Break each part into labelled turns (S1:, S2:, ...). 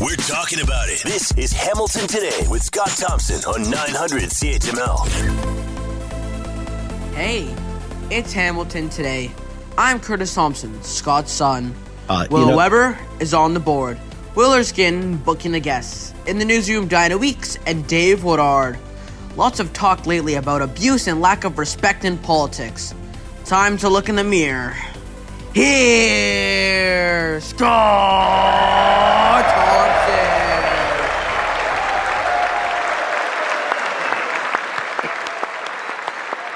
S1: We're talking about it. This is Hamilton Today with Scott Thompson on 900 CHML.
S2: Hey, it's Hamilton Today. I'm Curtis Thompson, Scott's son.
S3: Uh,
S2: Will
S3: you know-
S2: Weber is on the board. Will Erskine booking a guest. In the newsroom, Diana Weeks and Dave Woodard. Lots of talk lately about abuse and lack of respect in politics. Time to look in the mirror. Here, Scott Thompson.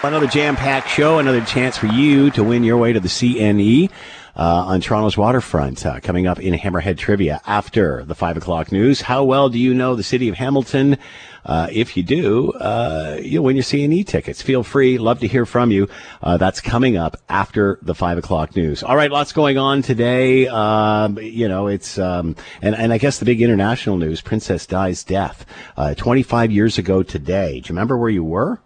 S3: Another jam-packed show, another chance for you to win your way to the CNE uh, on Toronto's waterfront. Uh, coming up in Hammerhead Trivia after the five o'clock news. How well do you know the city of Hamilton? Uh, if you do, uh, you'll win your CNE tickets. Feel free. Love to hear from you. Uh, that's coming up after the five o'clock news. All right, lots going on today. Um, you know, it's um, and and I guess the big international news: Princess Di's death, uh, 25 years ago today. Do you remember where you were?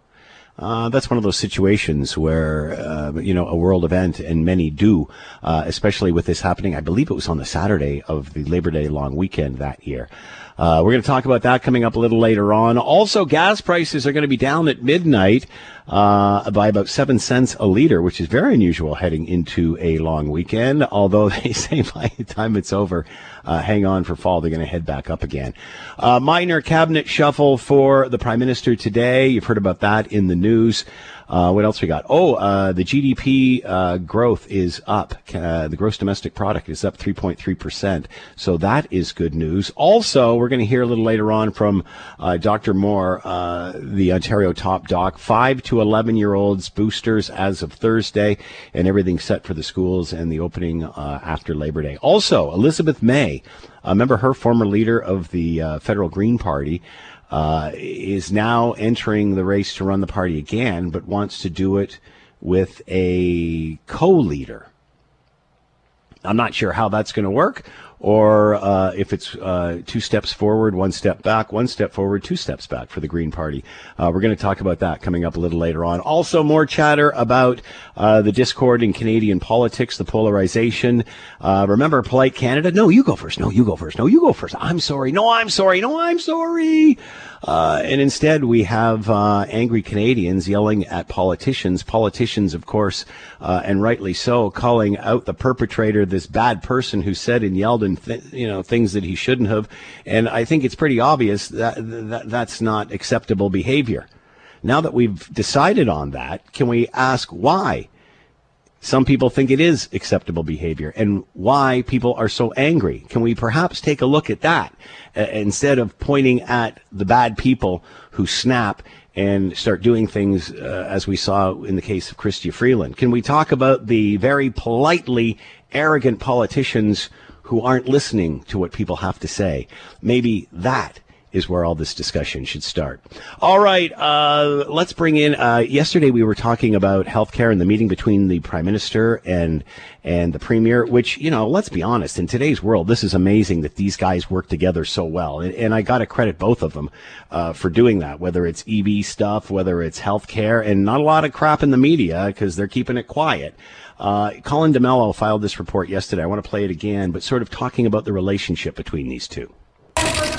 S3: Uh, that's one of those situations where, uh, you know, a world event, and many do, uh, especially with this happening. I believe it was on the Saturday of the Labor Day long weekend that year. Uh, we're going to talk about that coming up a little later on. Also, gas prices are going to be down at midnight uh, by about seven cents a liter, which is very unusual heading into a long weekend. Although they say by the time it's over, uh, hang on for fall, they're going to head back up again. Uh, minor cabinet shuffle for the prime minister today. You've heard about that in the news. Uh, what else we got? Oh, uh, the GDP uh, growth is up. Uh, the gross domestic product is up 3.3%. So that is good news. Also, we're going to hear a little later on from uh, Dr. Moore, uh, the Ontario top doc. Five to 11 year olds boosters as of Thursday, and everything set for the schools and the opening uh, after Labor Day. Also, Elizabeth May, remember her former leader of the uh, federal Green Party uh, is now entering the race to run the party again, but wants to do it with a co-leader. I'm not sure how that's going to work, or uh, if it's uh, two steps forward, one step back, one step forward, two steps back for the Green Party. Uh, we're going to talk about that coming up a little later on. Also, more chatter about uh, the discord in Canadian politics, the polarization. Uh, remember, polite Canada? No, you go first. No, you go first. No, you go first. I'm sorry. No, I'm sorry. No, I'm sorry. Uh, and instead, we have uh, angry Canadians yelling at politicians. Politicians, of course, uh, and rightly so, calling out the perpetrator, this bad person who said and yelled and th- you know things that he shouldn't have. And I think it's pretty obvious that, that that's not acceptable behavior. Now that we've decided on that, can we ask why? Some people think it is acceptable behavior and why people are so angry. Can we perhaps take a look at that uh, instead of pointing at the bad people who snap and start doing things uh, as we saw in the case of Chrystia Freeland? Can we talk about the very politely arrogant politicians who aren't listening to what people have to say? Maybe that is where all this discussion should start. All right, uh, let's bring in. Uh, yesterday we were talking about healthcare and the meeting between the prime minister and and the premier. Which you know, let's be honest, in today's world, this is amazing that these guys work together so well. And, and I got to credit both of them uh, for doing that. Whether it's EV stuff, whether it's healthcare, and not a lot of crap in the media because they're keeping it quiet. Uh, Colin D'Mello filed this report yesterday. I want to play it again, but sort of talking about the relationship between these two.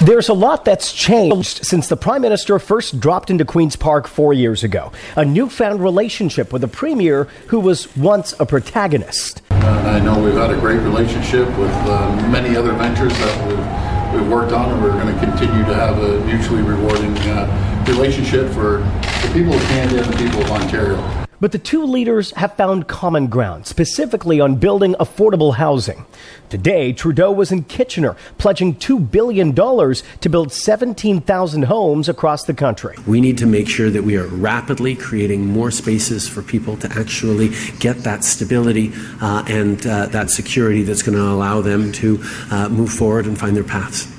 S4: There's a lot that's changed since the Prime Minister first dropped into Queen's Park four years ago. A newfound relationship with a Premier who was once a protagonist.
S5: Uh, I know we've had a great relationship with uh, many other ventures that we've, we've worked on, and we're going to continue to have a mutually rewarding uh, relationship for the people of Canada and the people of Ontario.
S4: But the two leaders have found common ground, specifically on building affordable housing. Today, Trudeau was in Kitchener, pledging $2 billion to build 17,000 homes across the country.
S6: We need to make sure that we are rapidly creating more spaces for people to actually get that stability uh, and uh, that security that's going to allow them to uh, move forward and find their paths.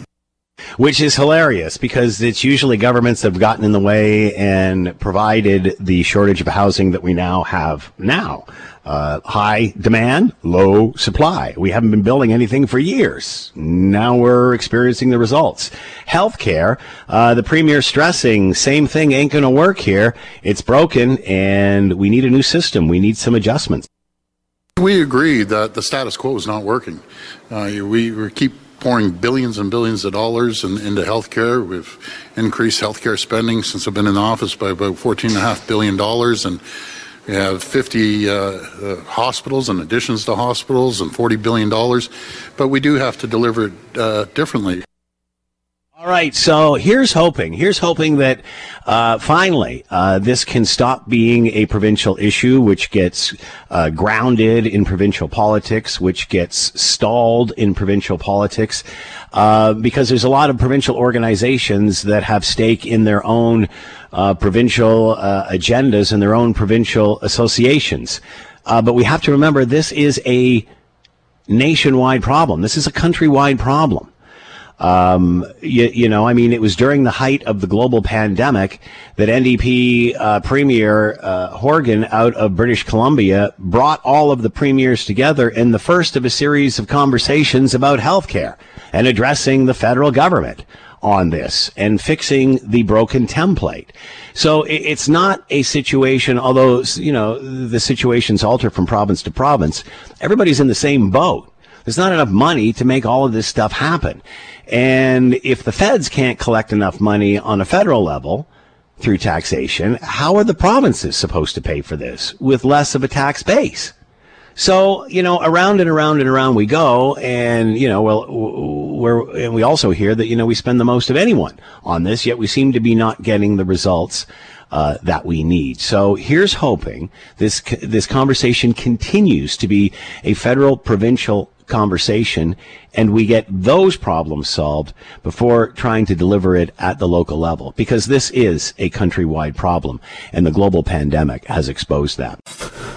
S3: Which is hilarious because it's usually governments that have gotten in the way and provided the shortage of housing that we now have now. Uh, high demand, low supply. We haven't been building anything for years. Now we're experiencing the results. Healthcare, uh, the premier stressing, same thing ain't going to work here. It's broken and we need a new system. We need some adjustments.
S5: We agree that the status quo is not working. Uh, we, we keep pouring billions and billions of dollars in, into healthcare. We've increased healthcare spending since I've been in office by about $14.5 billion. And we have 50 uh, uh, hospitals and additions to hospitals and $40 billion. But we do have to deliver it uh, differently.
S3: All right, so here's hoping. Here's hoping that uh, finally uh, this can stop being a provincial issue, which gets uh, grounded in provincial politics, which gets stalled in provincial politics, uh, because there's a lot of provincial organizations that have stake in their own uh, provincial uh, agendas and their own provincial associations. but we have to remember this is a nationwide problem. This is a countrywide problem. Um, you, you, know, I mean, it was during the height of the global pandemic that NDP uh, Premier uh, Horgan out of British Columbia brought all of the premiers together in the first of a series of conversations about healthcare and addressing the federal government on this and fixing the broken template. So it's not a situation, although, you know, the situations alter from province to province. Everybody's in the same boat. There's not enough money to make all of this stuff happen. And if the feds can't collect enough money on a federal level through taxation, how are the provinces supposed to pay for this with less of a tax base? So, you know, around and around and around we go. And, you know, well, we're, and we also hear that, you know, we spend the most of anyone on this, yet we seem to be not getting the results uh, that we need. So here's hoping this this conversation continues to be a federal provincial conversation and we get those problems solved before trying to deliver it at the local level because this is a countrywide problem and the global pandemic has exposed that.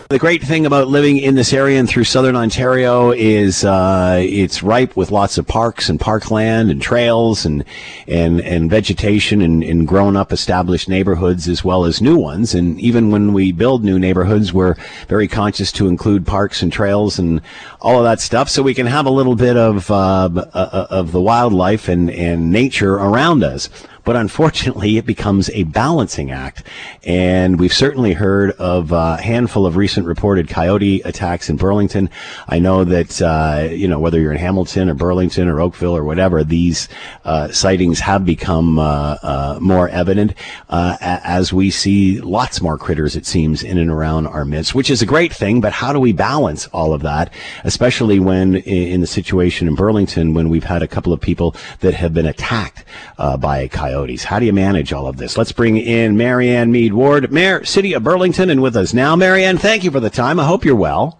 S3: The great thing about living in this area and through southern Ontario is uh, it's ripe with lots of parks and parkland and trails and and and vegetation and, and grown up established neighborhoods as well as new ones. And even when we build new neighborhoods, we're very conscious to include parks and trails and all of that stuff, so we can have a little bit of uh, uh of the wildlife and and nature around us but unfortunately it becomes a balancing act. And we've certainly heard of a handful of recent reported coyote attacks in Burlington. I know that, uh, you know, whether you're in Hamilton or Burlington or Oakville or whatever, these uh, sightings have become uh, uh more evident uh, as we see lots more critters, it seems, in and around our midst, which is a great thing. But how do we balance all of that, especially when in the situation in Burlington, when we've had a couple of people that have been attacked uh, by a coyote? Coyotes. How do you manage all of this? Let's bring in Marianne Meed Ward, Mayor, City of Burlington, and with us now. Marianne, thank you for the time. I hope you're well.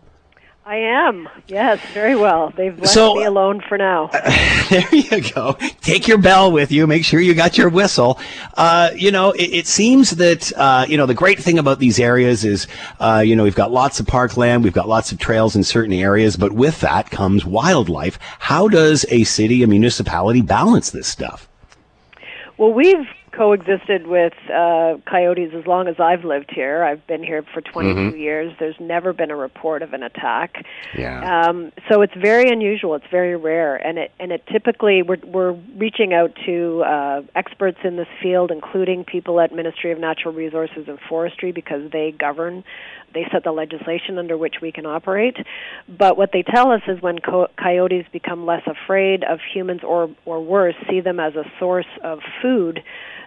S7: I am. Yes, very well. They've left so, me alone for now.
S3: Uh, there you go. Take your bell with you. Make sure you got your whistle. Uh, you know, it, it seems that uh, you know the great thing about these areas is, uh, you know, we've got lots of parkland, we've got lots of trails in certain areas, but with that comes wildlife. How does a city, a municipality, balance this stuff?
S7: Well, we've coexisted with uh, coyotes as long as I've lived here. I've been here for 22 mm-hmm. years. There's never been a report of an attack.
S3: Yeah. Um,
S7: so it's very unusual. It's very rare, and it and it typically we're we're reaching out to uh, experts in this field, including people at Ministry of Natural Resources and Forestry, because they govern they set the legislation under which we can operate. But what they tell us is when co- coyotes become less afraid of humans or, or worse, see them as a source of food,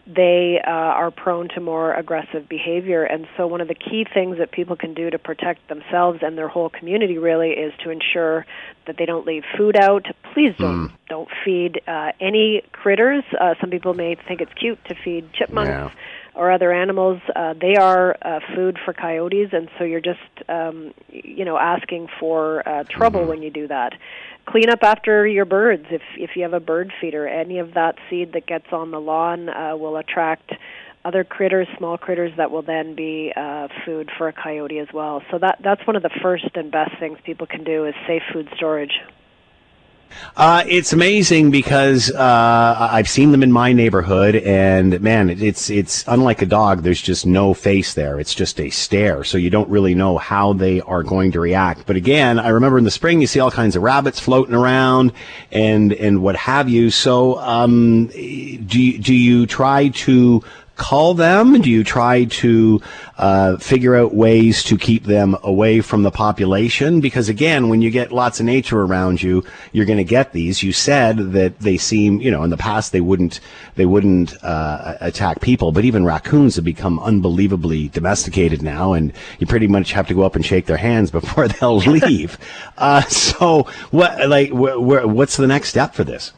S7: they uh, are prone to more aggressive behavior. And so, one of the key things that people can do to protect themselves and their whole community really is to ensure that they don't leave food out. Please don't mm. don't feed uh, any critters. Uh, some people may think it's cute to feed chipmunks. Yeah or other animals, uh, they are uh, food for coyotes, and so you're just, um, you know, asking for uh, trouble mm-hmm. when you do that. Clean up after your birds. If if you have a bird feeder, any of that seed that gets on the lawn uh, will attract other critters, small critters that will then be uh, food for a coyote as well. So that that's one of the first and best things people can do is safe food storage.
S3: Uh, it's amazing because uh, I've seen them in my neighborhood, and man, it's it's unlike a dog. There's just no face there. It's just a stare, so you don't really know how they are going to react. But again, I remember in the spring you see all kinds of rabbits floating around and and what have you. So, um, do do you try to cull them? Do you try to uh, figure out ways to keep them away from the population? Because again, when you get lots of nature around you, you're going to get these. You said that they seem, you know, in the past they wouldn't they wouldn't uh, attack people, but even raccoons have become unbelievably domesticated now, and you pretty much have to go up and shake their hands before they'll leave. uh, so, what like wh- wh- what's the next step for this?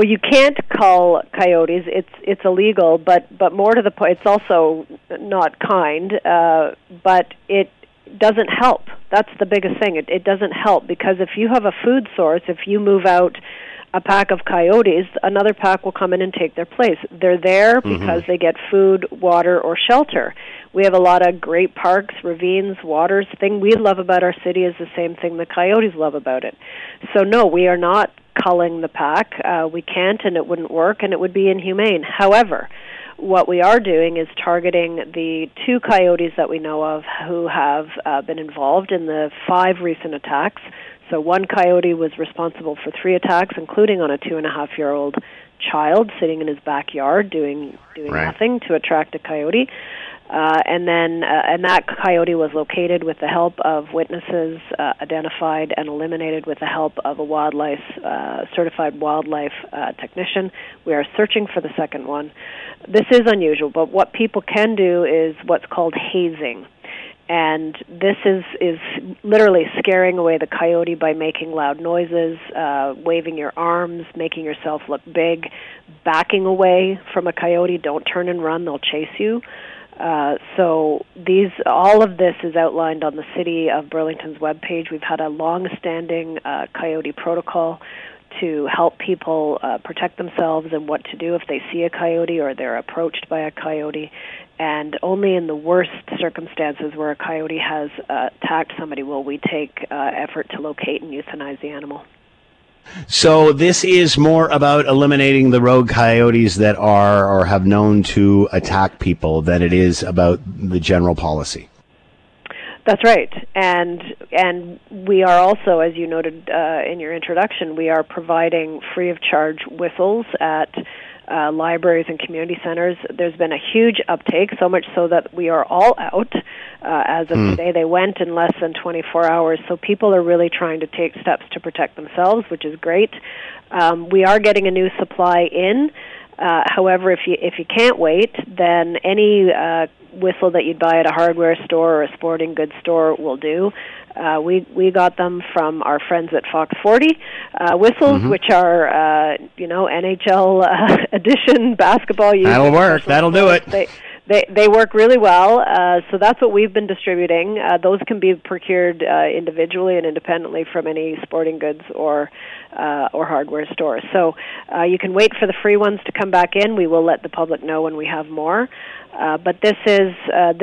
S7: Well, you can't cull coyotes. It's it's illegal, but but more to the point, it's also not kind. Uh, but it doesn't help. That's the biggest thing. It, it doesn't help because if you have a food source, if you move out a pack of coyotes, another pack will come in and take their place. They're there
S3: Mm-hmm.
S7: because they get food, water, or shelter. We have a lot of great parks, ravines, waters. Thing we love about our city is the same thing the coyotes love about it. So no, we are not culling the pack. Uh, we can't, and it wouldn't work, and it would be inhumane. However, what we are doing is targeting the two coyotes that we know of who have uh, been involved in the five recent attacks. So one coyote was responsible for three attacks, including on a two and a half year old child sitting in his backyard doing doing
S3: Right.
S7: nothing to attract a coyote. Uh, and then, uh, and that coyote was located with the help of witnesses, uh, identified and eliminated with the help of a wildlife uh, certified wildlife uh, technician. We are searching for the second one. This is unusual, but what people can do is what's called hazing and this is is literally scaring away the coyote by making loud noises, uh, waving your arms, making yourself look big, backing away from a coyote. Don't turn and run; they'll chase you. Uh, so these, all of this is outlined on the City of Burlington's webpage. We've had a long-standing uh, coyote protocol to help people uh, protect themselves and what to do if they see a coyote or they're approached by a coyote. And only in the worst circumstances where a coyote has uh, attacked somebody will we take uh, effort to locate and euthanize the animal.
S3: So this is more about eliminating the rogue coyotes that are or have known to attack people than it is about the general policy.
S7: That's right, and and we are also, as you noted uh, in your introduction, we are providing free of charge whistles at uh, libraries and community centers. There's been a huge uptake, so much so that we are all out. Uh, as of today, they went in less than 24 hours. So people are really trying to take steps to protect themselves, which is great. Um, we are getting a new supply in. Uh, however, if you if you can't wait, then any uh, whistle that you'd buy at a hardware store or a sporting goods store will do. Uh, we we got them from our friends at Fox 40 uh, whistles, which are uh, you know NHL uh, edition basketball.
S3: That'll work. That'll do
S7: it. They, they they work really well. Uh, so that's what we've been distributing. Uh, those can be procured uh, individually and independently from any sporting goods or uh, or hardware store. So uh, you can wait for the free ones to come back in. We will let the public know when we have more. Uh, but this is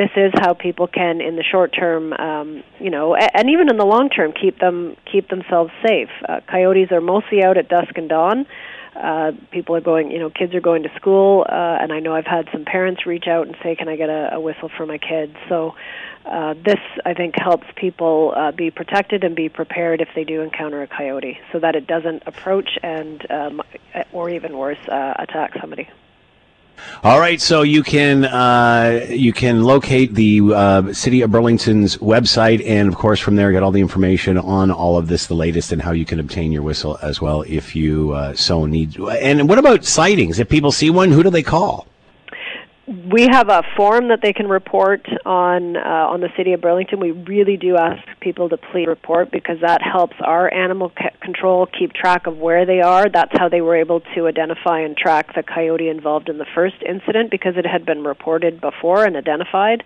S7: this is how people can, in the short term, um, you know, a- and even in the long term, keep them keep themselves safe. Coyotes are mostly out at dusk and dawn. Uh, people are going, you know, kids are going to school, uh, and I know I've had some parents reach out and say, "Can I get a, a whistle for my kids?" So uh, this, I think, helps people uh, be protected and be prepared if they do encounter a coyote, so that it doesn't approach and, um, or even worse, uh, attack somebody.
S3: All right, so you can uh, you can locate the uh, City of Burlington's website, and of course, from there, get all the information on all of this, the latest, and how you can obtain your whistle as well if you uh, so need. And what about sightings? If people see one, who do they call?
S7: We have a form that they can report on uh, on the city of Burlington. We really do ask people to please report because that helps our animal c- control keep track of where they are. That's how they were able to identify and track the coyote involved in the first incident because it had been reported before and identified.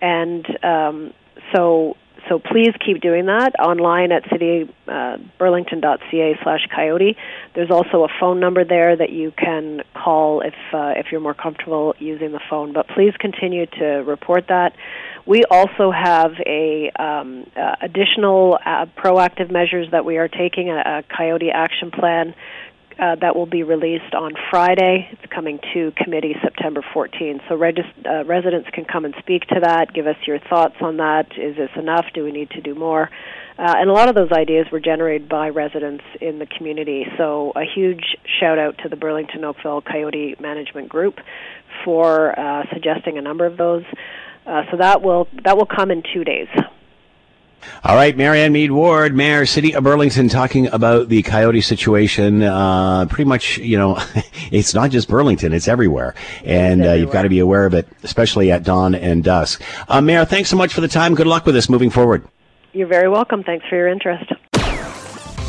S7: And um, so so please keep doing that online at cityburlington.ca slash coyote. There's also a phone number there that you can call if uh, if you're more comfortable using the phone. But please continue to report that. We also have a um, uh, additional uh, proactive measures that we are taking a, a coyote action plan uh, that will be released on Friday. It's coming to committee September 14. So uh, residents can come and speak to that, give us your thoughts on that. Is this enough? Do we need to do more? Uh, and a lot of those ideas were generated by residents in the community. So a huge shout out to the Burlington Oakville Coyote Management Group for uh, suggesting a number of those. Uh, so that will that will come in two days.
S3: All right, Marianne Meed Ward, Mayor, City of Burlington, talking about the coyote situation. Uh, pretty much, you know, it's not just Burlington; it's everywhere, and uh, you've got to be aware of it, especially at dawn and dusk. Uh, Mayor, thanks so much for the time. Good luck with this moving forward.
S7: You're very welcome. Thanks for your interest.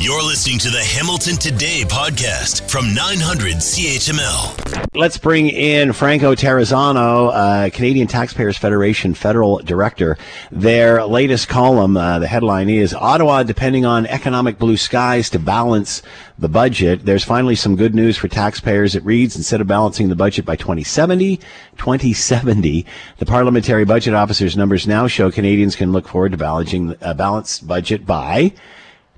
S1: You're listening to the Hamilton Today podcast from 900 CHML.
S3: Let's bring in Franco Terrazzano, uh, Canadian Taxpayers Federation federal director. Their latest column, uh, the headline is Ottawa depending on economic blue skies to balance the budget. There's finally some good news for taxpayers. It reads, instead of balancing the budget by 2070, 2070, the parliamentary budget officer's numbers now show Canadians can look forward to balancing a balanced budget by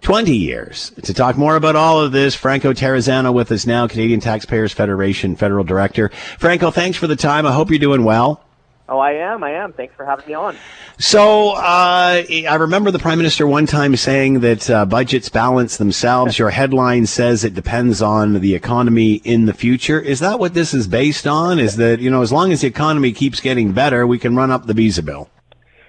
S3: 20 years. To talk more about all of this, Franco Terrazzano with us now, Canadian Taxpayers Federation Federal Director. Franco, thanks for the time. I hope you're doing well.
S8: Oh, I am. I am. Thanks for having me on.
S3: So, uh, I remember the Prime Minister one time saying that uh, budgets balance themselves. Your headline says it depends on the economy in the future. Is that what this is based on? Is that, you know, as long as the economy keeps getting better, we can run up the visa bill?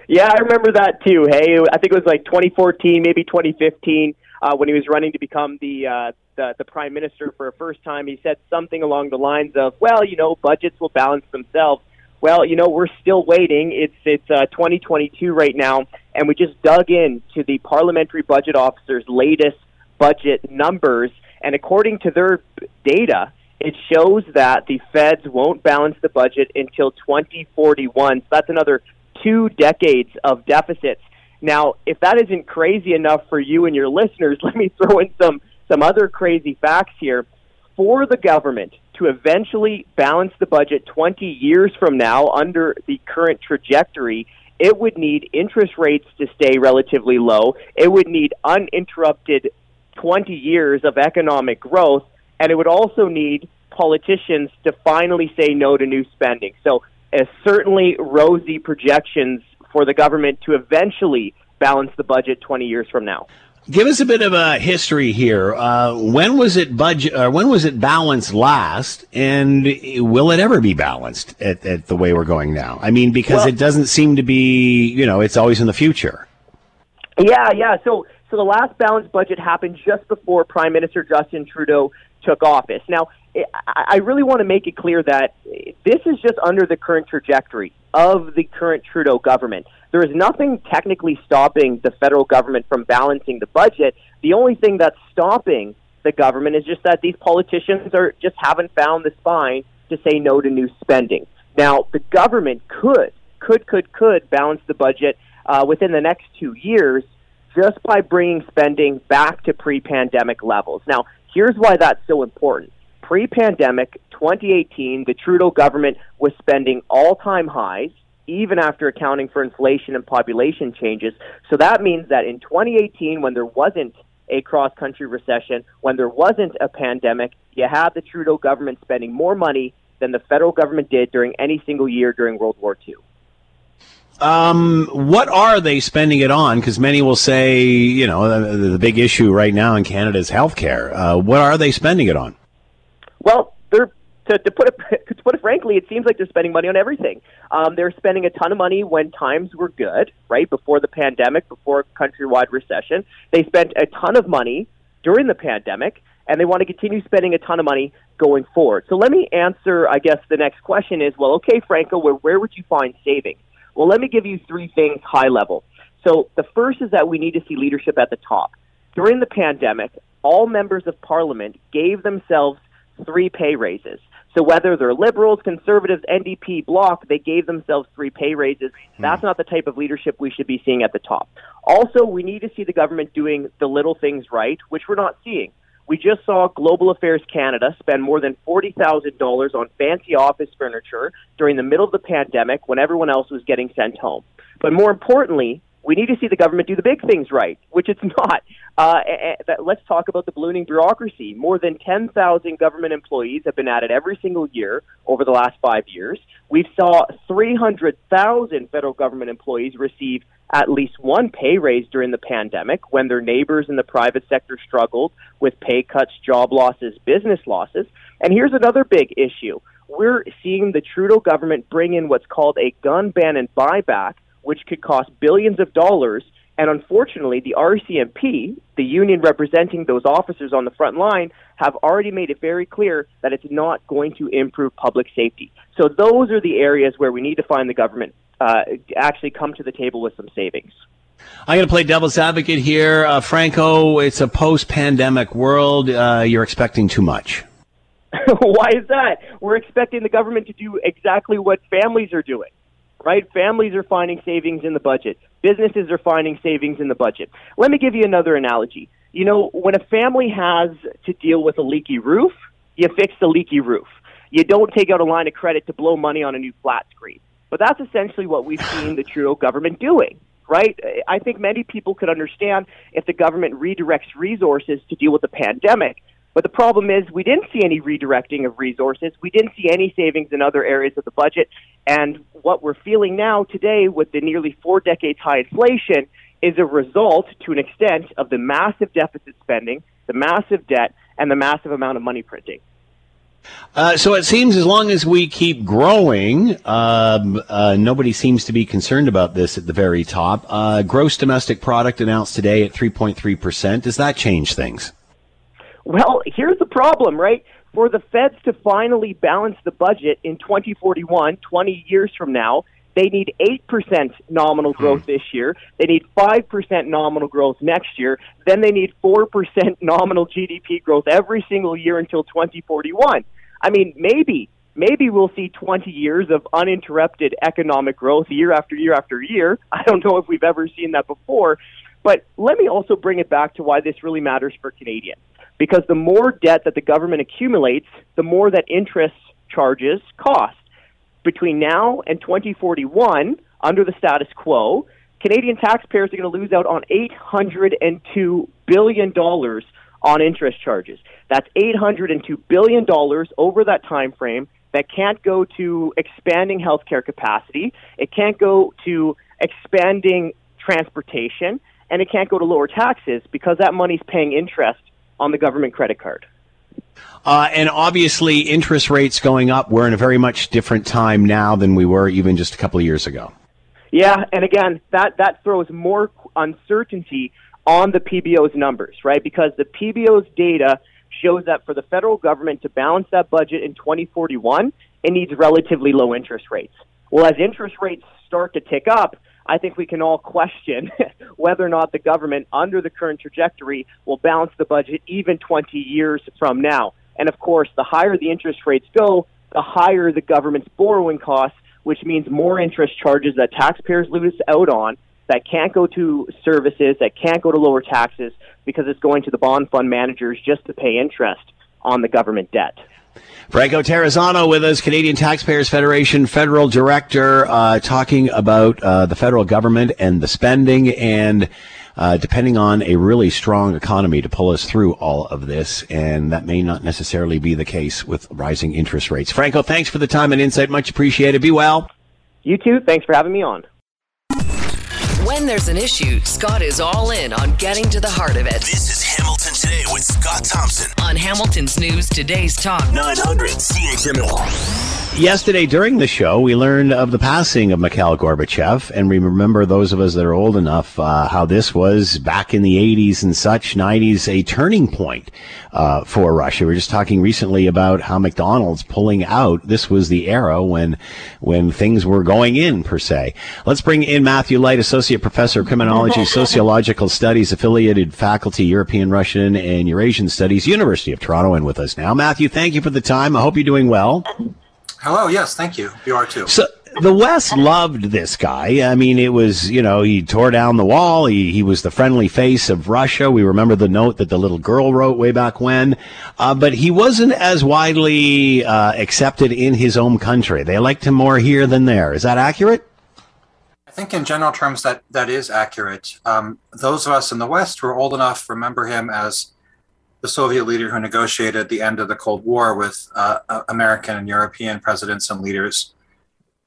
S8: Yeah, I remember that too. Hey, I think it was like 2014, maybe 2015, uh, when he was running to become the, uh, the the prime minister for a first time. He said something along the lines of, "Well, you know, budgets will balance themselves." Well, you know, we're still waiting. It's it's uh, 2022 right now, and we just dug into the parliamentary budget officer's latest budget numbers, and according to their data, it shows that the feds won't balance the budget until 2041. So that's another two decades of deficits. Now, if that isn't crazy enough for you and your listeners, let me throw in some some other crazy facts here. For the government to eventually balance the budget 20 years from now under the current trajectory, it would need interest rates to stay relatively low. It would need uninterrupted 20 years of economic growth, and it would also need politicians to finally say no to new spending. So, uh, certainly rosy projections for the government to eventually balance the budget 20 years from now.
S3: Give us a bit of a history here. Uh, when was it budget? Or when was it balanced last? And will it ever be balanced at, at the way we're going now? I mean, because
S8: Well-
S3: it doesn't seem to be. You know, it's always in the future.
S8: Yeah, yeah. So, so the last balanced budget happened just before Prime Minister Justin Trudeau took office. Now, I really want to make it clear that this is just under the current trajectory of the current Trudeau government. There is nothing technically stopping the federal government from balancing the budget. The only thing that's stopping the government is just that these politicians are just haven't found the spine to say no to new spending. Now, the government could, could, could, could balance the budget uh, within the next two years just by bringing spending back to pre-pandemic levels. Now, here's why that's so important. Pre-pandemic, 2018, the Trudeau government was spending all-time highs, even after accounting for inflation and population changes. So that means that in 2018, when there wasn't a cross-country recession, when there wasn't a pandemic, you had the Trudeau government spending more money than the federal government did during any single year during World War II.
S3: Um, what are they spending it on? Because many will say, you know, the, the big issue right now in Canada is healthcare. Uh, what are they spending it on?
S8: Well, they're to, to put it to put it frankly, it seems like they're spending money on everything. Um, they're spending a ton of money when times were good, right before the pandemic, before countrywide recession. They spent a ton of money during the pandemic, and they want to continue spending a ton of money going forward. So let me answer. I guess the next question is, well, okay, Franco, where where would you find savings? Well, let me give you three things high level. So the first is that we need to see leadership at the top. During the pandemic, all members of parliament gave themselves three pay raises. So whether they're liberals, conservatives, NDP, bloc, they gave themselves three pay raises. Hmm. That's not the type of leadership we should be seeing at the top. Also, we need to see the government doing the little things right, which we're not seeing. We just saw Global Affairs Canada spend more than $40,000 on fancy office furniture during the middle of the pandemic when everyone else was getting sent home. But more importantly, we need to see the government do the big things right, which it's not. Uh, let's talk about the ballooning bureaucracy. More than 10,000 government employees have been added every single year over the last five years. We saw 300,000 federal government employees receive at least one pay raise during the pandemic when their neighbors in the private sector struggled with pay cuts, job losses, business losses. And here's another big issue. we're seeing the Trudeau government bring in what's called a gun ban and buyback, which could cost billions of dollars. And unfortunately, the RCMP, the union representing those officers on the front line, have already made it very clear that it's not going to improve public safety. So those are the areas where we need to find the government uh, actually come to the table with some savings.
S3: I'm going to play devil's advocate here. Uh, Franco, it's a post pandemic world. Uh, you're expecting too much.
S8: Why is that? We're expecting the government to do exactly what families are doing, right? Families are finding savings in the budget. Businesses are finding savings in the budget. Let me give you another analogy. You know, when a family has to deal with a leaky roof, you fix the leaky roof. You don't take out a line of credit to blow money on a new flat screen. But that's essentially what we've seen the Trudeau government doing right? I think many people could understand if the government redirects resources to deal with the pandemic. But the problem is, we didn't see any redirecting of resources. We didn't see any savings in other areas of the budget. And what we're feeling now today with the nearly four decades high inflation is a result, to an extent, of the massive deficit spending, the massive debt, and the massive amount of money printing.
S3: Uh, so it seems as long as we keep growing, um, uh, nobody seems to be concerned about this at the very top. Uh, gross domestic product announced today at 3.3%. Does that change things?
S8: Well, here's the problem, right? For the feds to finally balance the budget in 2041, 20 years from now, they need 8% nominal hmm. growth this year. They need 5% nominal growth next year. Then they need 4% nominal GDP growth every single year until 2041. I mean, maybe, maybe we'll see 20 years of uninterrupted economic growth year after year after year. I don't know if we've ever seen that before. But let me also bring it back to why this really matters for Canadians because the more debt that the government accumulates, the more that interest charges cost. Between now and 2041, under the status quo, Canadian taxpayers are going to lose out on $802 billion on interest charges. That's $802 billion over that time frame that can't go to expanding healthcare capacity. It can't go to expanding transportation, and it can't go to lower taxes because that money's paying interest on the government credit card.
S3: Uh, and obviously, interest rates going up. We're in a very much different time now than we were even just a couple of years ago.
S8: Yeah, and again, that that throws more uncertainty on the PBO's numbers, right? Because the PBO's data shows that for the federal government to balance that budget in 2041, it needs relatively low interest rates. Well, as interest rates start to tick up, I think we can all question whether or not the government, under the current trajectory, will balance the budget even 20 years from now. And of course, the higher the interest rates go, the higher the government's borrowing costs, which means more interest charges that taxpayers lose out on that can't go to services, that can't go to lower taxes because it's going to the bond fund managers just to pay interest on the government debt.
S3: Franco Terrazzano with us, Canadian Taxpayers Federation federal director, uh, talking about uh, the federal government and the spending and uh, depending on a really strong economy to pull us through all of this. And that may not necessarily be the case with rising interest rates. Franco, thanks for the time and insight. Much appreciated. Be well.
S8: You too. Thanks for having me on.
S9: When there's an issue, Scott is all in on getting to the heart of it.
S1: This is Hamilton Today with Scott Thompson
S9: on Hamilton's News Today's Talk
S1: 900 CHML.
S3: Yesterday during the show, we learned of the passing of Mikhail Gorbachev, and we remember those of us that are old enough uh, how this was back in the 80s and such, 90s, a turning point uh, for Russia. We were just talking recently about how McDonald's pulling out. This was the era when when things were going in per se. Let's bring in Matthew Light, Associate Professor of Criminology, Sociological Studies, affiliated faculty, European, Russian, and Eurasian Studies, University of Toronto, and with us now. Matthew, thank you for the time. I hope you're doing well.
S10: Hello. Yes, thank you. You are too.
S3: So, the West loved this guy. I mean, it was, you know, he tore down the wall. He, he was the friendly face of Russia. We remember the note that the little girl wrote way back when. Uh, but he wasn't as widely uh, accepted in his own country. They liked him more here than there. Is that accurate?
S10: I think in general terms that that is accurate. Um, those of us in the West who are old enough remember him as the Soviet leader who negotiated the end of the Cold War with uh, American and European presidents and leaders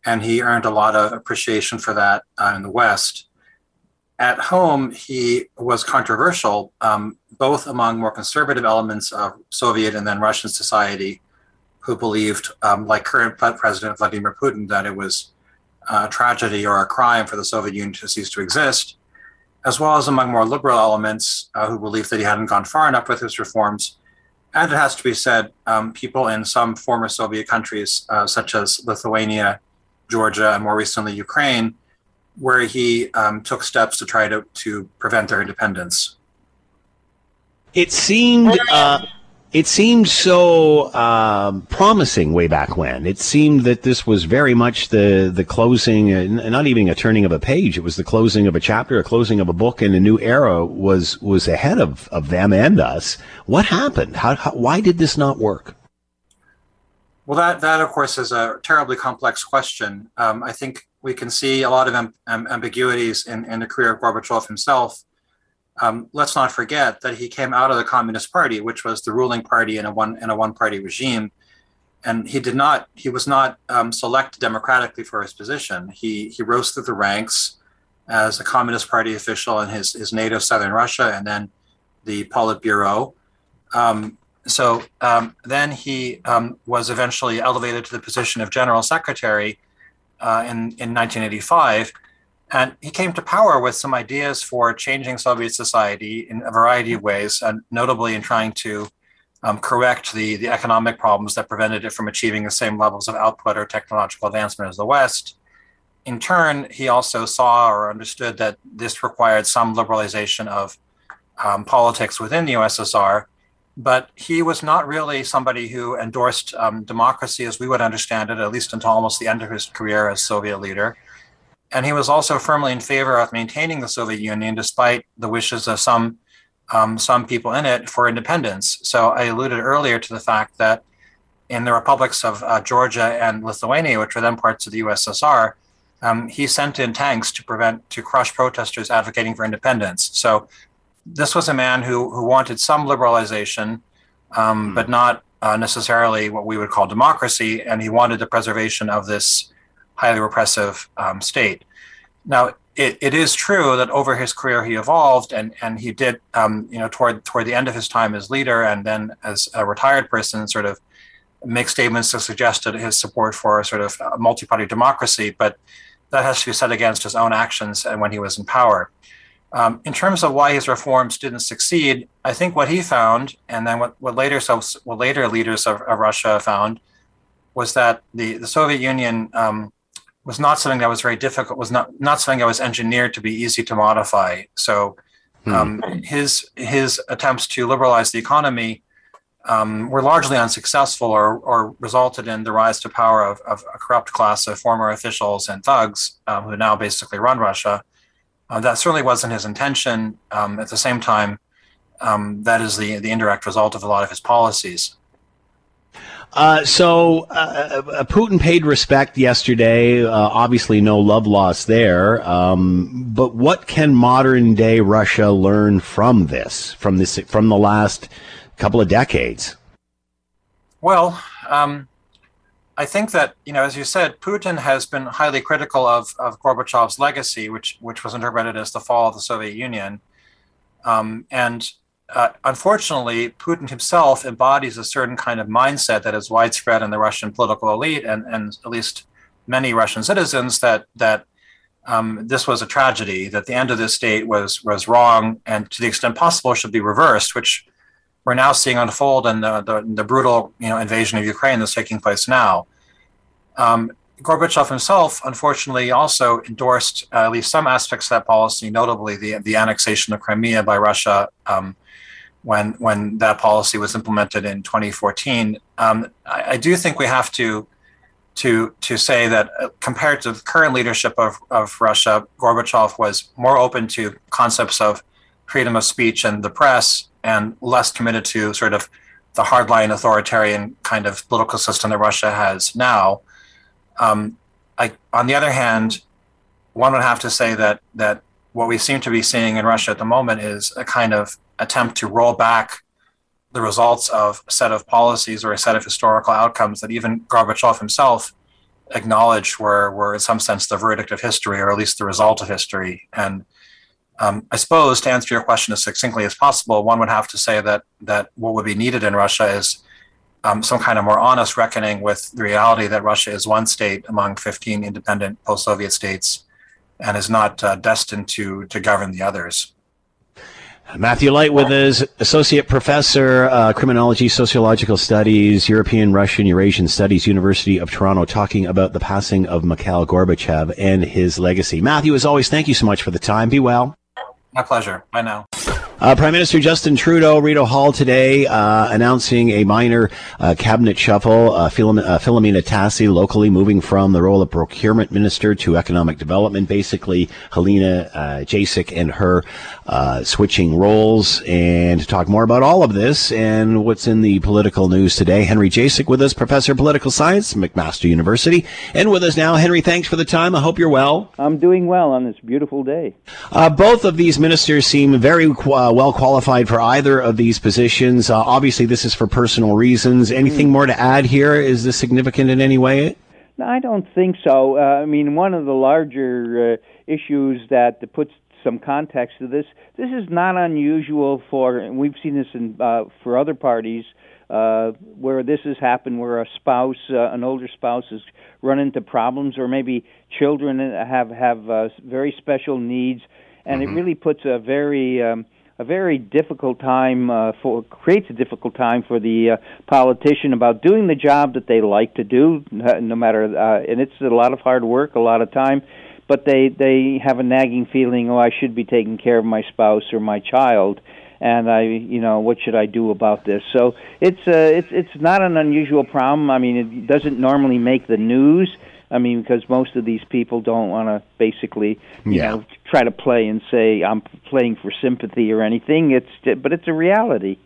S10: and he earned a lot of appreciation for that uh, in the West. At home, he was controversial, um, both among more conservative elements of Soviet and then Russian society, who believed, um, like current President Vladimir Putin, that it was a tragedy or a crime for the Soviet Union to cease to exist, as well as among more liberal elements uh, who believed that he hadn't gone far enough with his reforms. And it has to be said, um, people in some former Soviet countries, uh, such as Lithuania, Georgia, and more recently Ukraine, where he um, took steps to try to, to prevent their independence.
S3: It seemed uh, it seemed so um, promising way back when. It seemed that this was very much the the closing, uh, not even a turning of a page. It was the closing of a chapter, a closing of a book, and a new era was was ahead of, of them and us. What happened? How, how why did this not work?
S10: Well, that that of course is a terribly complex question. Um, I think we can see a lot of amb- ambiguities in, in the career of Gorbachev himself um, let's not forget that he came out of the Communist Party, which was the ruling party in a one in a one party regime, and he did not he was not um, selected democratically for his position. He he rose through the ranks as a Communist Party official in his his native southern Russia, and then the Politburo. Um, so um, then he um, was eventually elevated to the position of general secretary uh, in in 1985 and he came to power with some ideas for changing Soviet society in a variety of ways, and notably in trying to um, correct the, the economic problems that prevented it from achieving the same levels of output or technological advancement as the West. In turn, he also saw or understood that this required some liberalization of um, politics within the USSR, but he was not really somebody who endorsed um, democracy as we would understand it, at least until almost the end of his career as Soviet leader and he was also firmly in favor of maintaining the Soviet Union despite the wishes of some um, some people in it for independence. So I alluded earlier to the fact that in the republics of uh, Georgia and Lithuania, which were then parts of the USSR, um, he sent in tanks to prevent to crush protesters advocating for independence. So this was a man who who wanted some liberalization, um, mm. but not uh, necessarily what we would call democracy, and he wanted the preservation of this highly repressive um, state. Now, it, it is true that over his career he evolved, and and he did, um, you know, toward toward the end of his time as leader, and then as a retired person, sort of make statements that suggested his support for sort of multi-party democracy. But that has to be set against his own actions and when he was in power. Um, in terms of why his reforms didn't succeed, I think what he found, and then what, what later so what later leaders of, of Russia found, was that the, the Soviet Union um, was not something that was very difficult. Was not not something that was engineered to be easy to modify. So hmm. um, his his attempts to liberalize the economy um, were largely unsuccessful, or or resulted in the rise to power of, of a corrupt class of former officials and thugs um, who now basically run Russia. Uh, that certainly wasn't his intention. Um, at the same time, um, that is the the indirect result of a lot of his policies.
S3: Uh, so uh, uh, Putin paid respect yesterday. Uh, obviously, no love lost there. Um, but what can modern day Russia learn from this, from this, from the last couple of decades?
S10: Well, um, I think that you know, as you said, Putin has been highly critical of of Gorbachev's legacy, which which was interpreted as the fall of the Soviet Union, um, and uh, unfortunately, Putin himself embodies a certain kind of mindset that is widespread in the Russian political elite and, and at least many Russian citizens that that um, this was a tragedy, that the end of this state was was wrong, and to the extent possible should be reversed, which we're now seeing unfold in the, the, the brutal you know invasion of Ukraine that's taking place now. Um, Gorbachev himself, unfortunately, also endorsed uh, at least some aspects of that policy, notably the the annexation of Crimea by Russia. Um, when when that policy was implemented in 2014. Um, I, I, do think we have to to to say that uh, compared to the current leadership of, of Russia, Gorbachev was more open to concepts of freedom of speech and the press, and less committed to sort of the hardline authoritarian kind of political system that Russia has now. Um, I, on the other hand, one would have to say that that what we seem to be seeing in Russia at the moment is a kind of attempt to roll back the results of a set of policies or a set of historical outcomes that even Gorbachev himself acknowledged were, were in some sense the verdict of history or at least the result of history. And um, I suppose to answer your question as succinctly as possible, one would have to say that that what would be needed in Russia is um, some kind of more honest reckoning with the reality that Russia is one state among 15 independent post-Soviet states and is not uh, destined to to govern the others.
S3: Matthew Light with us, Associate Professor, uh, Criminology, Sociological Studies, European, Russian, Eurasian Studies, University of Toronto, talking about the passing of Mikhail Gorbachev and his legacy. Matthew, as always, thank you so much for the time. Be well.
S10: My pleasure. Bye now.
S3: Uh, Prime Minister Justin Trudeau, Rideau Hall today, uh, announcing a minor uh, cabinet shuffle. Uh, Philom- uh, Filomena Tassi locally moving from the role of procurement minister to economic development. Basically, Helena uh, Jaczek and her uh, switching roles. And to talk more about all of this and what's in the political news today, Henry Jacek with us, professor of political science, McMaster University, and with us now. Henry, thanks for the time. I hope you're well.
S11: I'm doing well on this beautiful day.
S3: both of these ministers seem very uh, well qualified for either of these positions. Uh, obviously, this is for personal reasons. Anything mm. more to add here? Is this significant in any way?
S11: No, I don't think so. Uh, I mean, one of the larger uh, issues that puts some context to this, this is not unusual for, and we've seen this in, uh, for other parties. Uh, where this has happened, where a spouse, uh, an older spouse, has run into problems, or maybe children have have uh, very special needs, and mm-hmm. it really puts a very um, a very difficult time uh, for creates a difficult time for the uh, politician about doing the job that they like to do, no matter uh, and it's a lot of hard work, a lot of time, but they they have a nagging feeling, oh, I should be taking care of my spouse or my child, and I, you know, what should I do about this? So it's uh, it's it's not an unusual problem. I mean, it doesn't normally make the news I mean, because most of these people don't want to basically, you yeah. know, try to play and say I'm playing for sympathy or anything. It's but it's a reality.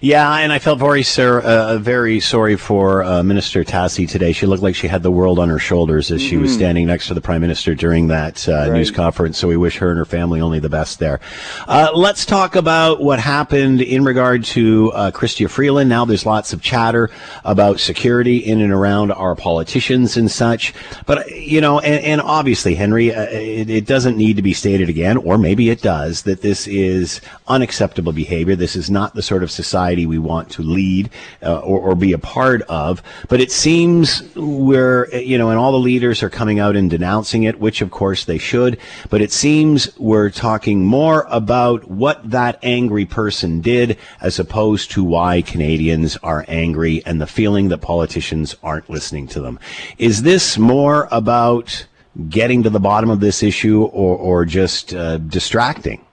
S3: Yeah, and I felt very, sir, uh, very sorry for uh, Minister Tassi today. She looked like she had the world on her shoulders as she mm-hmm. was standing next to the Prime Minister during that uh, right. news conference. So we wish her and her family only the best there. Uh, let's talk about what happened in regard to uh, Chrystia Freeland. Now there's lots of chatter about security in and around our politicians and such. But, you know, and, and obviously, Henry, uh, it, it doesn't need to be stated again, or maybe it does, that this is unacceptable behavior. This is not the sort of society society we want to lead uh, or, or, be a part of. But it seems we're, you know, and all the leaders are coming out and denouncing it, which of course they should. But it seems we're talking more about what that angry person did as opposed to why Canadians are angry and the feeling that politicians aren't listening to them. Is this more about getting to the bottom of this issue or, or just uh, distracting?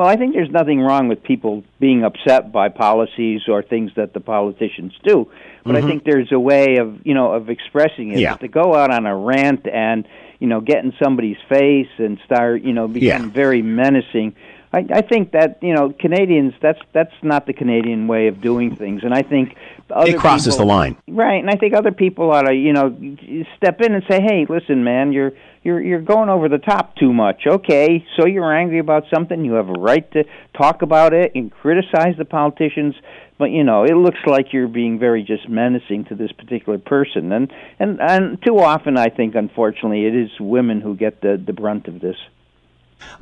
S11: Well, I think there's nothing wrong with people being upset by policies or things that the politicians do, but mm-hmm. I think there's a way of you know of expressing it.
S3: Yeah.
S11: To go out on a rant and you know get in somebody's face and start you know become yeah. very menacing. I, I think that you know Canadians that's that's not the Canadian way of doing things, and I think
S3: it crosses
S11: people,
S3: the line,
S11: right? And I think other people ought to you know step in and say, hey, listen, man, you're you're you're going over the top too much. Okay, so you're angry about something, you have a right to talk about it and criticize the politicians, but you know, it looks like you're being very just menacing to this particular person. And and and too often I think unfortunately it is women who get the the brunt of this.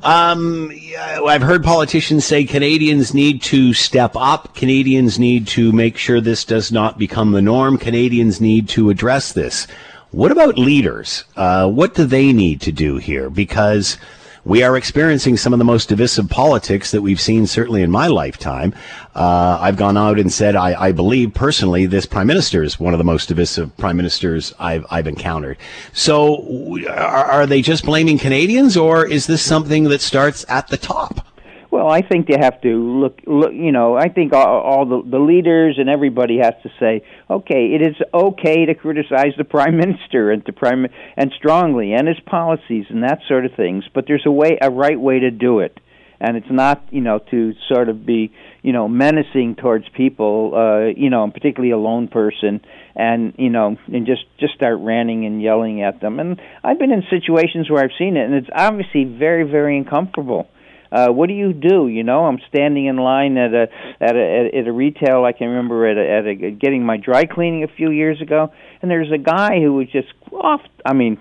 S3: Um, I've heard politicians say Canadians need to step up. Canadians need to make sure this does not become the norm. Canadians need to address this. What about leaders? Uh, what do they need to do here? Because we are experiencing some of the most divisive politics that we've seen, certainly in my lifetime. Uh, I've gone out and said I, I, believe personally this prime minister is one of the most divisive prime ministers I've, I've encountered. So, are, are they just blaming Canadians, or is this something that starts at the top?
S11: Well, I think they have to look. look you know, I think all, all the, the leaders and everybody has to say, okay, it is okay to criticize the prime minister and to prime and strongly and his policies and that sort of things. But there's a way, a right way to do it, and it's not, you know, to sort of be, you know, menacing towards people, uh, you know, and particularly a lone person, and you know, and just just start ranting and yelling at them. And I've been in situations where I've seen it, and it's obviously very, very uncomfortable uh, what do you do? You know, I'm standing in line at a at a at a retail. I can remember at a, at a getting my dry cleaning a few years ago, and there's a guy who was just off. I mean,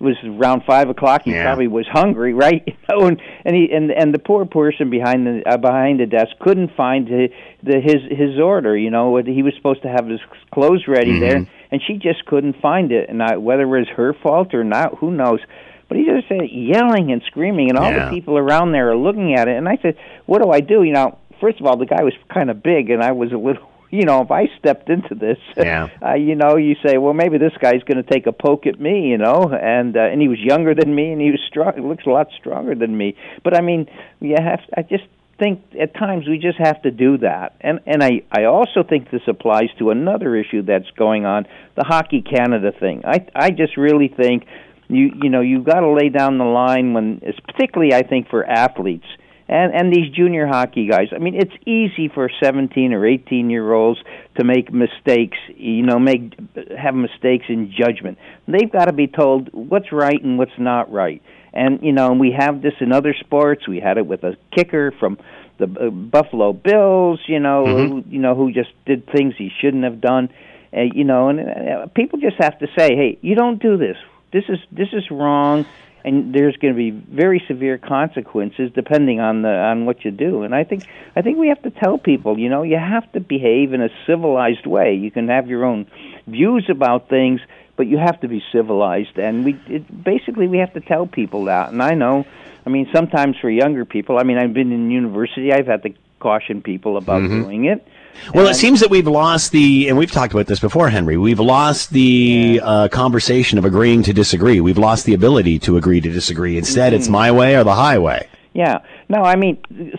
S11: it was around five o'clock. He
S3: Yeah.
S11: probably was hungry, right? You know, and and he and and the poor person behind the uh, behind the desk couldn't find the, the his his order. You know, he was supposed to have his clothes ready
S3: Mm-hmm.
S11: there, and she just couldn't find it. And I, whether it was her fault or not, who knows? But he just said yelling and screaming, and all
S3: Yeah.
S11: the people around there are looking at it. And I said, "What do I do?" You know, first of all, the guy was kind of big, and I was a little. You know, if I stepped into this,
S3: Yeah.
S11: uh, you know, you say, well, maybe this guy's going to take a poke at me, you know, and uh, and he was younger than me, and he was strong. Looks a lot stronger than me. But I mean, you have. I just think at times we just have to do that, and and I I also think this applies to another issue that's going on, the Hockey Canada thing. I I just really think you you know you've got to lay down the line when, it's particularly I think for athletes and and these junior hockey guys. I mean, it's easy for 17 or 18 year olds to make mistakes. You know, make have mistakes in judgment. They've got to be told what's right and what's not right. And you know, we have this in other sports. We had it with a kicker from the uh, Buffalo Bills. You know, who, you know who just did things he shouldn't have done. Uh, you know, and uh, people just have to say, "Hey, you don't do this. This is this is wrong." and there's going to be very severe consequences depending on the on what you do. And i think i think we have to tell people you know you have to behave in a civilized way. You can have your own views about things but you have to be civilized. And we it, basically we have to tell people that. And i know i mean sometimes for younger people i mean i've been in university i've had to caution people about mm-hmm. doing it
S3: Well, it seems that we've lost the, and we've talked about this before, Henry. We've lost the uh, conversation of agreeing to disagree. We've lost the ability to agree to disagree. Instead, it's my way or the highway.
S11: Yeah. No, I mean,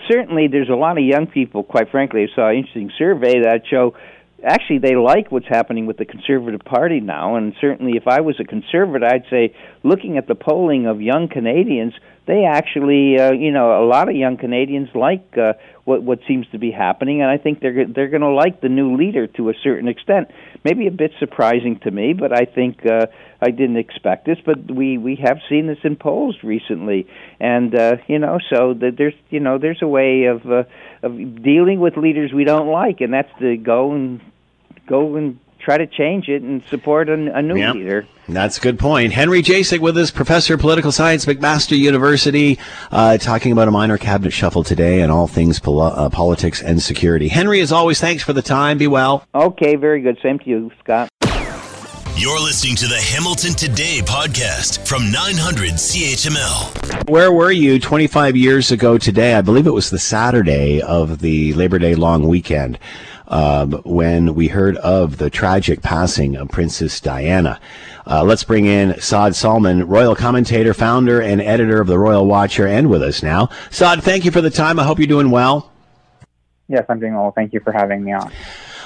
S11: certainly there's a lot of young people, quite frankly, I saw an interesting survey that show actually they like what's happening with the Conservative Party now. And certainly if I was a conservative, I'd say looking at the polling of young Canadians, they actually, uh, you know, a lot of young Canadians like uh, what what seems to be happening, and I think they're they're going to like the new leader to a certain extent. Maybe a bit surprising to me, but I think uh, I didn't expect this. But we we have seen this in polls recently, and uh, you know, so that there's you know there's a way of uh, of dealing with leaders we don't like, and that's to go and go and try to change it and support a, a new
S3: Yep.
S11: leader.
S3: That's a good point. Henry Jacek with us, professor of political science, McMaster University, uh, talking about a minor cabinet shuffle today and all things pol- uh, politics and security. Henry, as always, thanks for the time. Be well.
S11: Okay, very good. Same to you, Scott.
S1: You're listening to the Hamilton Today podcast from 900 CHML.
S3: Where were you 25 years ago today? I believe it was the Saturday of the Labor Day long weekend um, when we heard of the tragic passing of Princess Diana. Uh, let's bring in Saad Salman, royal commentator, founder, and editor of the Royal Watcher, and with us now. Saad, thank you for the time. I hope you're doing well.
S12: Yes, I'm doing well. Thank you for having me on.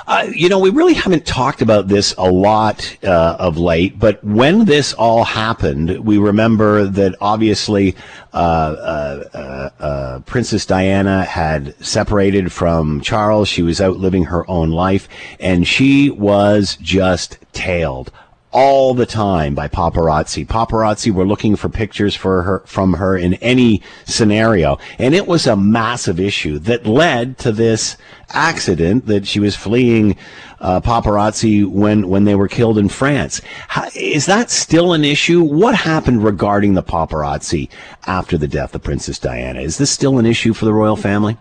S3: Uh, you know, we really haven't talked about this a lot uh, of late, but when this all happened, we remember that obviously uh, uh, uh, uh, Princess Diana had separated from Charles. She was out living her own life, and she was just tailed all the time by paparazzi. Paparazzi were looking for pictures for her from her in any scenario, and it was a massive issue that led to this accident that she was fleeing uh, paparazzi when when they were killed in France. How, is that still an issue? What happened regarding the paparazzi after the death of Princess Diana? Is this still an issue for the royal family?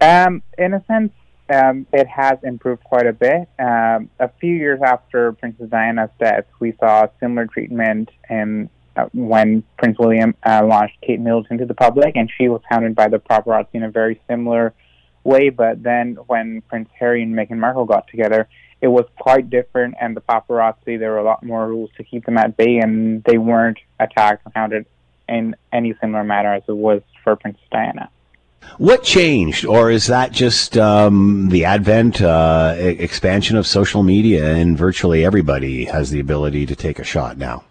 S12: Um, in a sense, um, it has improved quite a bit. Um, a few years after Princess Diana's death, we saw similar treatment in, uh, when Prince William uh, launched Kate Middleton to the public, and she was hounded by the paparazzi in a very similar way. But then when Prince Harry and Meghan Markle got together, it was quite different, and the paparazzi, there were a lot more rules to keep them at bay, and they weren't attacked and hounded in any similar manner as it was for Princess Diana.
S3: What changed, or is that just um, the advent, uh, expansion of social media, and virtually everybody has the ability to take a shot now?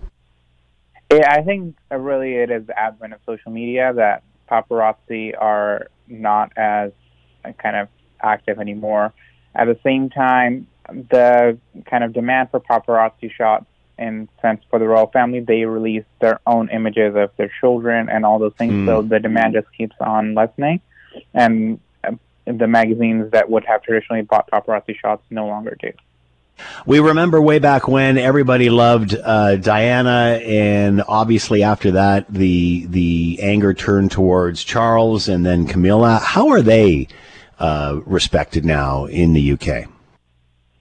S12: Yeah, I think really it is the advent of social media that paparazzi are not as uh, kind of active anymore. At the same time, the kind of demand for paparazzi shots in sense for the royal family, they release their own images of their children and all those things.
S3: Mm.
S12: So the demand just keeps on lessening, and uh, the magazines that would have traditionally bought paparazzi shots no longer do.
S3: We remember way back when everybody loved uh, Diana, and obviously after that, the the anger turned towards Charles and then Camilla. How are they uh, respected now in the UK?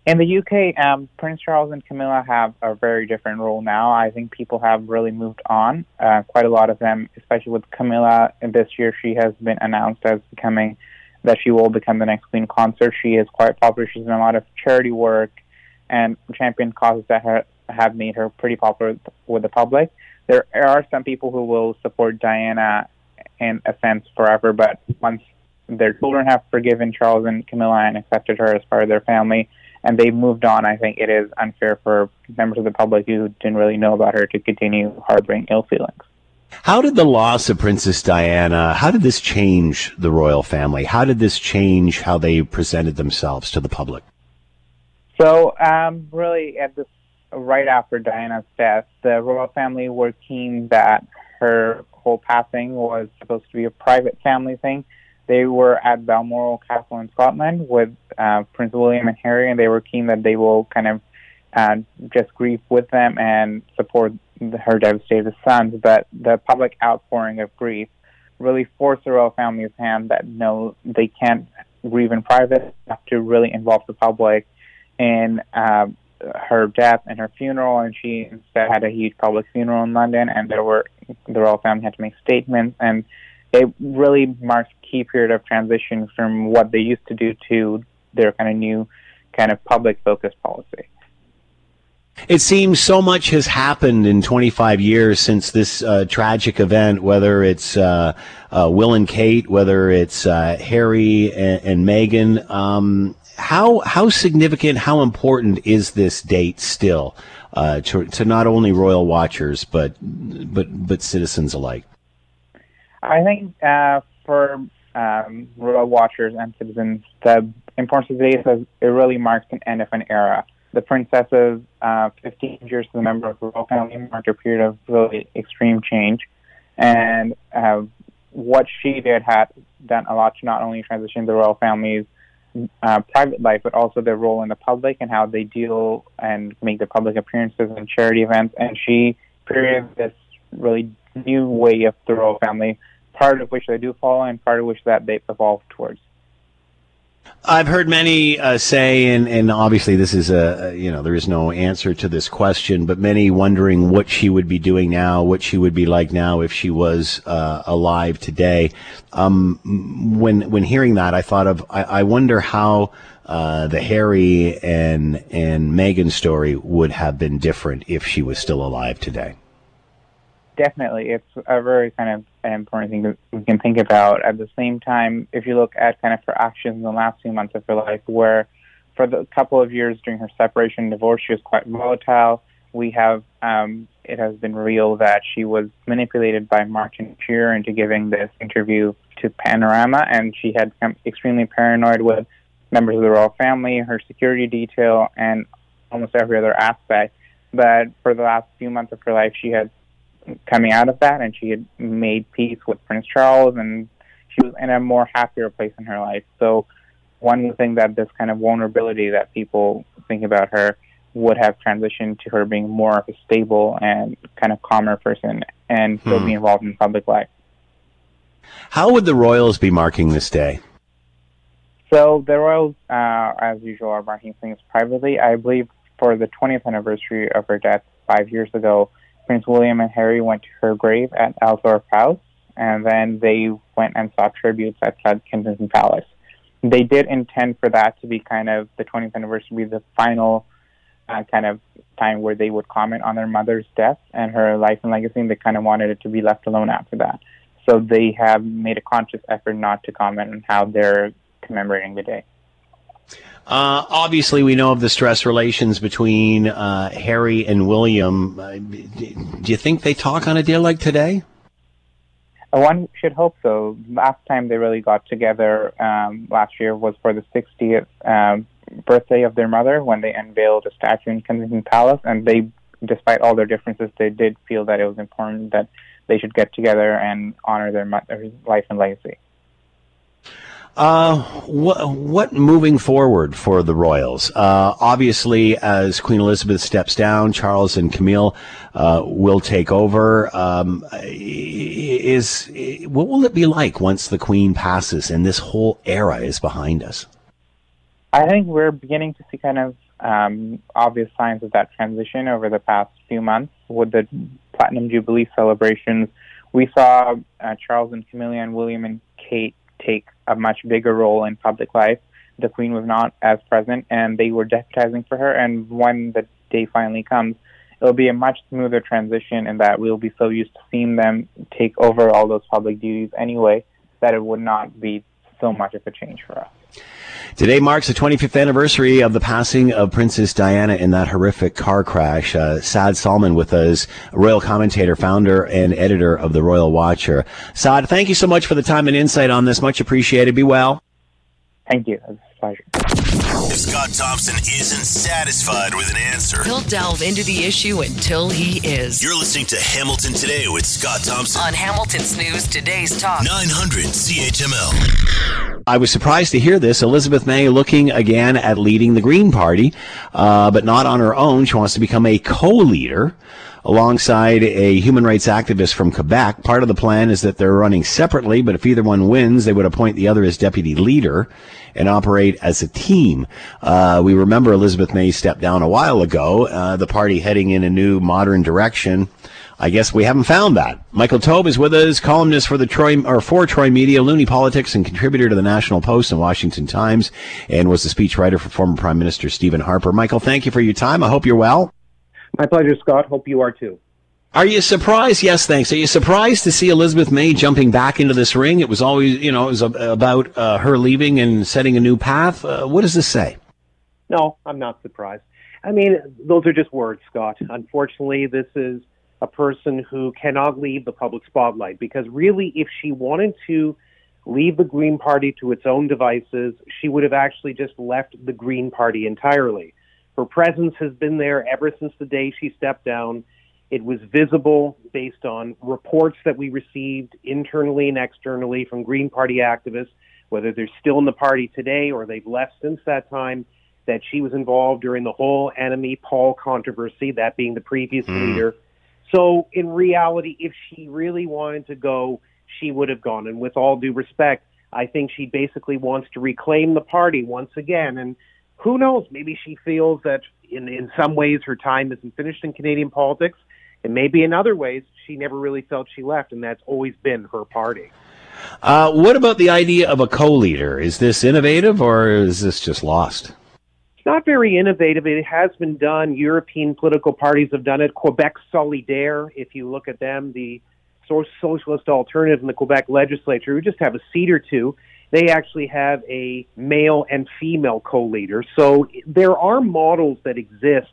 S12: In the UK, um, Prince Charles and Camilla have a very different role now. I think people have really moved on. Uh, quite a lot of them, especially with Camilla. This year, she has been announced as becoming that she will become the next Queen Consort. She is quite popular. She's done a lot of charity work and champion causes that ha- have made her pretty popular with the public. There are some people who will support Diana in a sense forever, but once their children have forgiven Charles and Camilla and accepted her as part of their family, and they've moved on. I think it is unfair for members of the public who didn't really know about her to continue harboring ill feelings.
S3: How did the loss of Princess Diana, how did this change the royal family? How did this change how they presented themselves to the public?
S12: So, um, really, at this right after Diana's death, the royal family were keen that her whole passing was supposed to be a private family thing. They were at Balmoral Castle in Scotland with uh, Prince William and Harry, and they were keen that they will kind of uh, just grieve with them and support her devastated sons. But the public outpouring of grief really forced the royal family's hand that no, they can't grieve in private, have to really involve the public in uh, her death and her funeral, and she instead had a huge public funeral in London, and there were the royal family had to make statements, and it really marks a key period of transition from what they used to do to their kind of new kind of public focused policy.
S3: It seems so much has happened in 25 years since this uh, tragic event, whether it's uh, uh, Will and Kate, whether it's uh, Harry and, and Meghan. Um, how how significant, how important is this date still uh, to, to not only royal watchers but but but citizens alike?
S12: I think uh, for um, royal watchers and citizens, the importance of the is it really marks an end of an era. The princess's uh, 15 years as a member of the royal family marked a period of really extreme change, and uh, what she did had done a lot to not only transition the royal family's uh, private life, but also their role in the public and how they deal and make their public appearances and charity events. And she created this really new way of the royal family, part of which they do follow and part of which that they evolve towards.
S3: I've heard many uh, say, and, and obviously this is a, you know, there is no answer to this question, but many wondering what she would be doing now, what she would be like now if she was uh, alive today. Um, when when hearing that, I thought of, I, I wonder how uh, the Harry and and Meghan story would have been different if she was still alive today
S12: definitely, it's a very kind of important thing that we can think about. At the same time, if you look at kind of her actions in the last few months of her life, where for the couple of years during her separation and divorce, she was quite volatile. We have um, it has been real that she was manipulated by Martin Bashir into giving this interview to Panorama, and she had become extremely paranoid with members of the royal family, her security detail, and almost every other aspect. But for the last few months of her life, she had coming out of that, and she had made peace with Prince Charles, and she was in a more happier place in her life. So, one would think that this kind of vulnerability that people think about her would have transitioned to her being more of a stable and kind of calmer person and still hmm. be involved in public life.
S3: How would the Royals be marking this day?
S12: So the Royals, uh, as usual, are marking things privately. I believe for the 20th anniversary of her death five years ago, Prince William and Harry went to her grave at Althorp House, and then they went and saw tributes at Kensington Palace. They did intend for that to be kind of the 20th anniversary, the final uh, kind of time where they would comment on their mother's death and her life and legacy, and they kind of wanted it to be left alone after that. So they have made a conscious effort not to comment on how they're commemorating the day.
S3: Uh, obviously, we know of the stress relations between uh, Harry and William. Uh, do you think they talk on a day like today?
S12: One should hope so. Last time they really got together um, last year was for the 60th um, birthday of their mother when they unveiled a statue in Kensington Palace. And they, despite all their differences, they did feel that it was important that they should get together and honor their mother's life and legacy.
S3: Uh, what, what moving forward for the Royals? Uh, obviously, as Queen Elizabeth steps down, Charles and Camille uh, will take over. Um, is what will it be like once the Queen passes and this whole era is behind us?
S12: I think we're beginning to see kind of um, obvious signs of that transition over the past few months with the Platinum Jubilee celebrations. We saw uh, Charles and Camilla and William and Kate take a much bigger role in public life. The Queen was not as present, and they were deputizing for her. And when the day finally comes, it'll be a much smoother transition in that we'll be so used to seeing them take over all those public duties anyway that it would not be so much of a change for us.
S3: Today marks the 25th anniversary of the passing of Princess Diana in that horrific car crash. Uh, Saad Salman with us, royal commentator, founder, and editor of the Royal Watcher. Saad, thank you so much for the time and insight on this. Much appreciated. Be well.
S12: Thank you. It's a pleasure.
S1: If Scott Thompson isn't satisfied with an answer,
S9: He'll delve into the issue until he is.
S1: you're listening to Hamilton Today with Scott Thompson.
S9: On Hamilton's News Today's Talk.
S1: 900 CHML.
S3: I was surprised to hear this. Elizabeth May looking again at leading the Green Party, uh, but not on her own. She wants to become a co-leader alongside a human rights activist from Quebec. Part of the plan is that they're running separately, but if either one wins, they would appoint the other as deputy leader and operate as a team. Uh, we remember Elizabeth May stepped down a while ago, uh, the party heading in a new modern direction. I guess we haven't found that. Michael Taube is with us, columnist for the Troy or for Troy Media, Loonie Politics, and contributor to the National Post and Washington Times, and was the speechwriter for former Prime Minister Stephen Harper. Michael, thank you for your time. I hope you're well.
S13: My pleasure, Scott. Hope you are too.
S3: Are you surprised? Yes, thanks. Are you surprised to see Elizabeth May jumping back into this ring? It was always, you know, it was about uh, her leaving and setting a new path. Uh, what does this say?
S13: No, I'm not surprised. I mean, those are just words, Scott. Unfortunately, this is a person who cannot leave the public spotlight because really, if she wanted to leave the Green Party to its own devices, she would have actually just left the Green Party entirely. Her presence has been there ever since the day she stepped down. It was visible based on reports that we received internally and externally from Green Party activists, whether they're still in the party today or they've left since that time, that she was involved during the whole Annamie Paul controversy, that being the previous
S3: Mm.
S13: leader. So, in reality, if she really wanted to go, she would have gone. And with all due respect, I think she basically wants to reclaim the party once again. And who knows? Maybe she feels that in in some ways her time isn't finished in Canadian politics, and maybe in other ways she never really felt she left, and that's always been her party.
S3: Uh, what about the idea of a co-leader? Is this innovative or is this just lost?
S13: It's not very innovative. It has been done. European political parties have done it. Quebec Solidaire, if you look at them, the socialist alternative in the Quebec legislature, who just have a seat or two, they actually have a male and female co-leader. So there are models that exist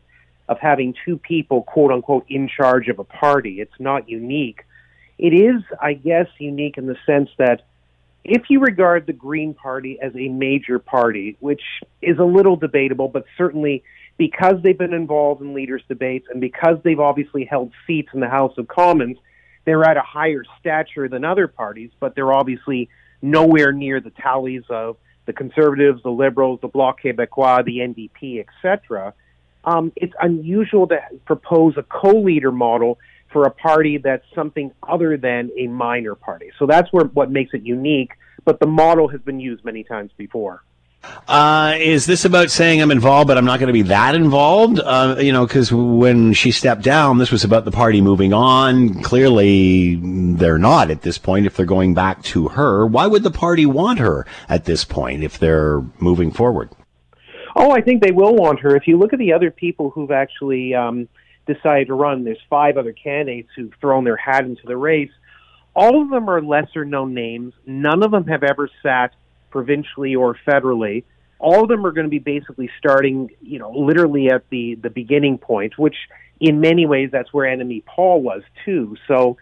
S13: of having two people, quote unquote, in charge of a party. It's not unique. It is, I guess, unique in the sense that if you regard the Green Party as a major party, which is a little debatable, but certainly because they've been involved in leaders' debates and because they've obviously held seats in the House of Commons, they're at a higher stature than other parties, but they're obviously nowhere near the tallies of the Conservatives, the Liberals, the Bloc Québécois, the NDP, etc. Um, it's unusual to propose a co-leader model for a party that's something other than a minor party. So that's where what makes it unique. But the model has been used many times before.
S3: Uh, is this about saying I'm involved, but I'm not going to be that involved? Uh, you know, because when she stepped down, this was about the party moving on. Clearly, they're not at this point if they're going back to her. Why would the party want her at this point if they're moving forward?
S13: Oh, I think they will want her. If you look at the other people who've actually um, decided to run, there's five other candidates who've thrown their hat into the race. All of them are lesser known names. None of them have ever sat provincially or federally. All of them are going to be basically starting, you know, literally at the the beginning point, which in many ways that's where Annamie Paul was too. So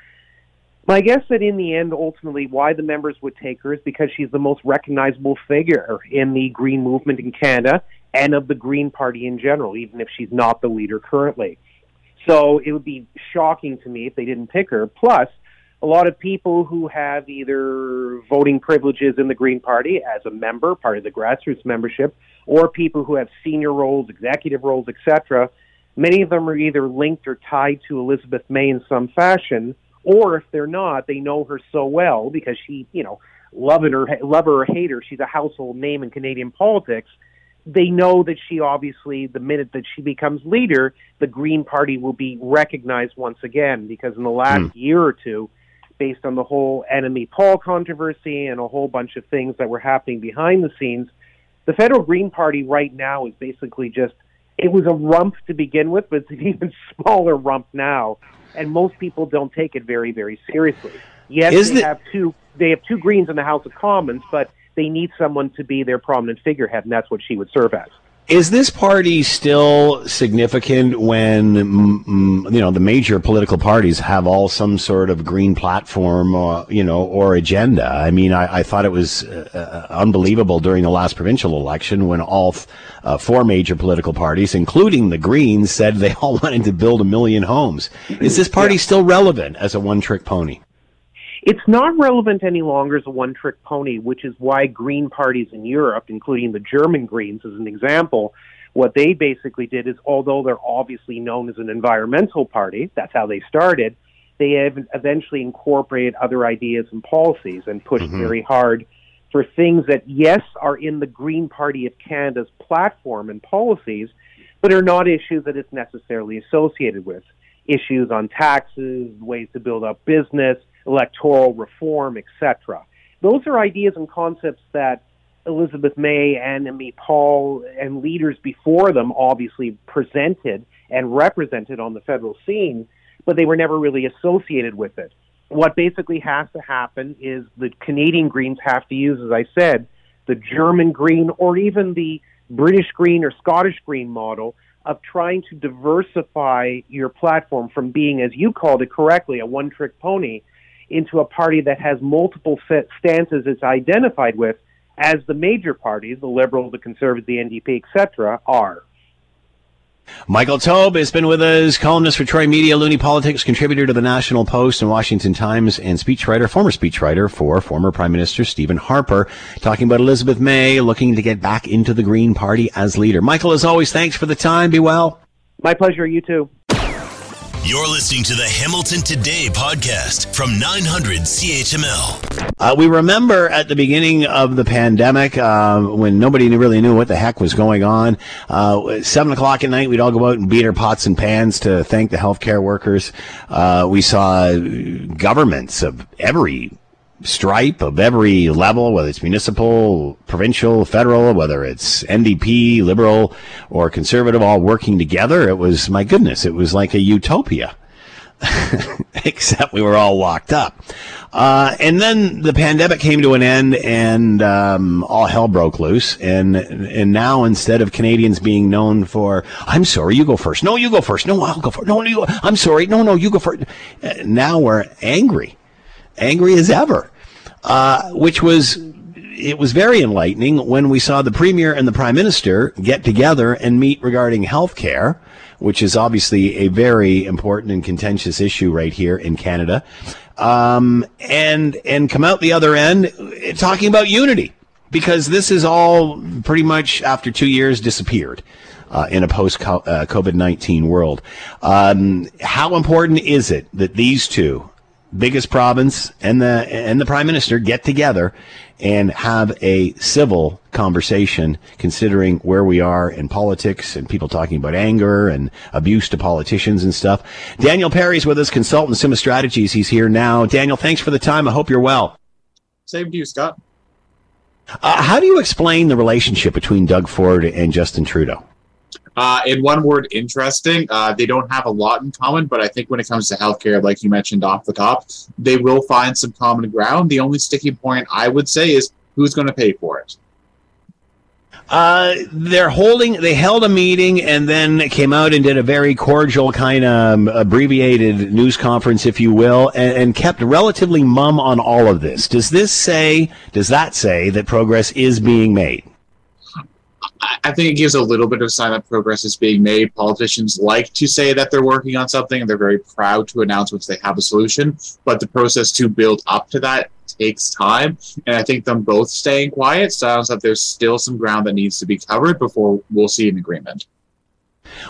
S13: my guess that in the end, ultimately, why the members would take her is because she's the most recognizable figure in the Green movement in Canada and of the Green Party in general, even if she's not the leader currently. So it would be shocking to me if they didn't pick her. Plus, a lot of people who have either voting privileges in the Green Party as a member, part of the grassroots membership, or people who have senior roles, executive roles, etc. Many of them are either linked or tied to Elizabeth May in some fashion, or if they're not, they know her so well because she, you know, love or love her or hate her, she's a household name in Canadian politics. They know that she obviously, the minute that she becomes leader, the Green Party will be recognized once again because in the last mm. year or two, based on the whole Annamie Paul controversy and a whole bunch of things that were happening behind the scenes, the federal Green Party right now is basically just it was a rump to begin with, but it's an even smaller rump now, and most people don't take it very, very seriously. Yes, is they have two they have two Greens in the House of Commons, but they need someone to be their prominent figurehead, and that's what she would serve as.
S3: Is this party still significant when you know the major political parties have all some sort of green platform, or, you know, or agenda? I mean, I, I thought it was uh, uh unbelievable during the last provincial election when all uh, four major political parties, including the Greens, said they all wanted to build a million homes. Is this party yeah. still relevant as a one-trick pony?
S13: It's not relevant any longer as a one trick pony, which is why Green parties in Europe, including the German Greens as an example, what they basically did is, although they're obviously known as an environmental party, that's how they started, they have eventually incorporated other ideas and policies and pushed mm-hmm. very hard for things that, yes, are in the Green Party of Canada's platform and policies, but are not issues that it's necessarily associated with. Issues on taxes, ways to build up business, electoral reform, etc. Those are ideas and concepts that Elizabeth May and Annamie Paul and leaders before them obviously presented and represented on the federal scene, but they were never really associated with it. What basically has to happen is the Canadian Greens have to use, as I said, the German Green or even the British Green or Scottish Green model of trying to diversify your platform from being, as you called it correctly, a one trick pony into a party that has multiple stances it's identified with, as the major parties, the Liberals, the Conservatives, the NDP, etc., are.
S3: Michael Taube has been with us, columnist for Troy Media, Loonie Politics, contributor to the National Post and Washington Times, and speechwriter, former speechwriter for former Prime Minister Stephen Harper, talking about Elizabeth May looking to get back into the Green Party as leader. Michael, as always, thanks for the time. Be well.
S13: My pleasure. You too.
S1: You're listening to the Hamilton Today podcast from 900 CHML.
S3: Uh, we remember at the beginning of the pandemic uh, when nobody really knew what the heck was going on. Uh, Seven o'clock at night, we'd all go out and beat our pots and pans to thank the healthcare workers. Uh, we saw governments of every stripe of every level, whether it's municipal, provincial, federal, whether it's NDP, liberal, or conservative, all working together. It was, my goodness, it was like a utopia. Except we were all locked up. Uh, and then the pandemic came to an end and um, all hell broke loose. And and now instead of Canadians being known for, I'm sorry, you go first. No, you go first. No, I'll go first. No, no, you go. I'm sorry. No, no, you go first. Uh, now we're angry angry as ever, uh, which was it was very enlightening when we saw the premier and the prime minister get together and meet regarding health care, which is obviously a very important and contentious issue right here in Canada, um, and and come out the other end talking about unity because this is all pretty much after two years disappeared. Uh, in a post uh, COVID 19 world. Um, how important is it that these two, biggest province and the and the prime minister get together and have a civil conversation considering where we are in politics and people talking about anger and abuse to politicians and stuff. Daniel Perry's with us, consultant Summa Strategies. He's here now. Daniel, thanks for the time. I hope you're well.
S14: Same to you, Scott.
S3: Uh, how do you explain the relationship between Doug Ford and Justin Trudeau?
S14: Uh, in one word, interesting. Uh, they don't have a lot in common, but I think when it comes to healthcare, like you mentioned off the top, they will find some common ground. The only sticking point I would say is who's going to pay for it.
S3: Uh, they're holding. They held a meeting and then came out and did a very cordial kind of um, abbreviated news conference, if you will, and, and, kept relatively mum on all of this. Does this say? Does that say that progress is being made?
S14: I think it gives a little bit of sign that progress is being made. Politicians like to say that they're working on something and they're very proud to announce once they have a solution. But the process to build up to that takes time. And I think them both staying quiet sounds like there's still some ground that needs to be covered before we'll see an agreement.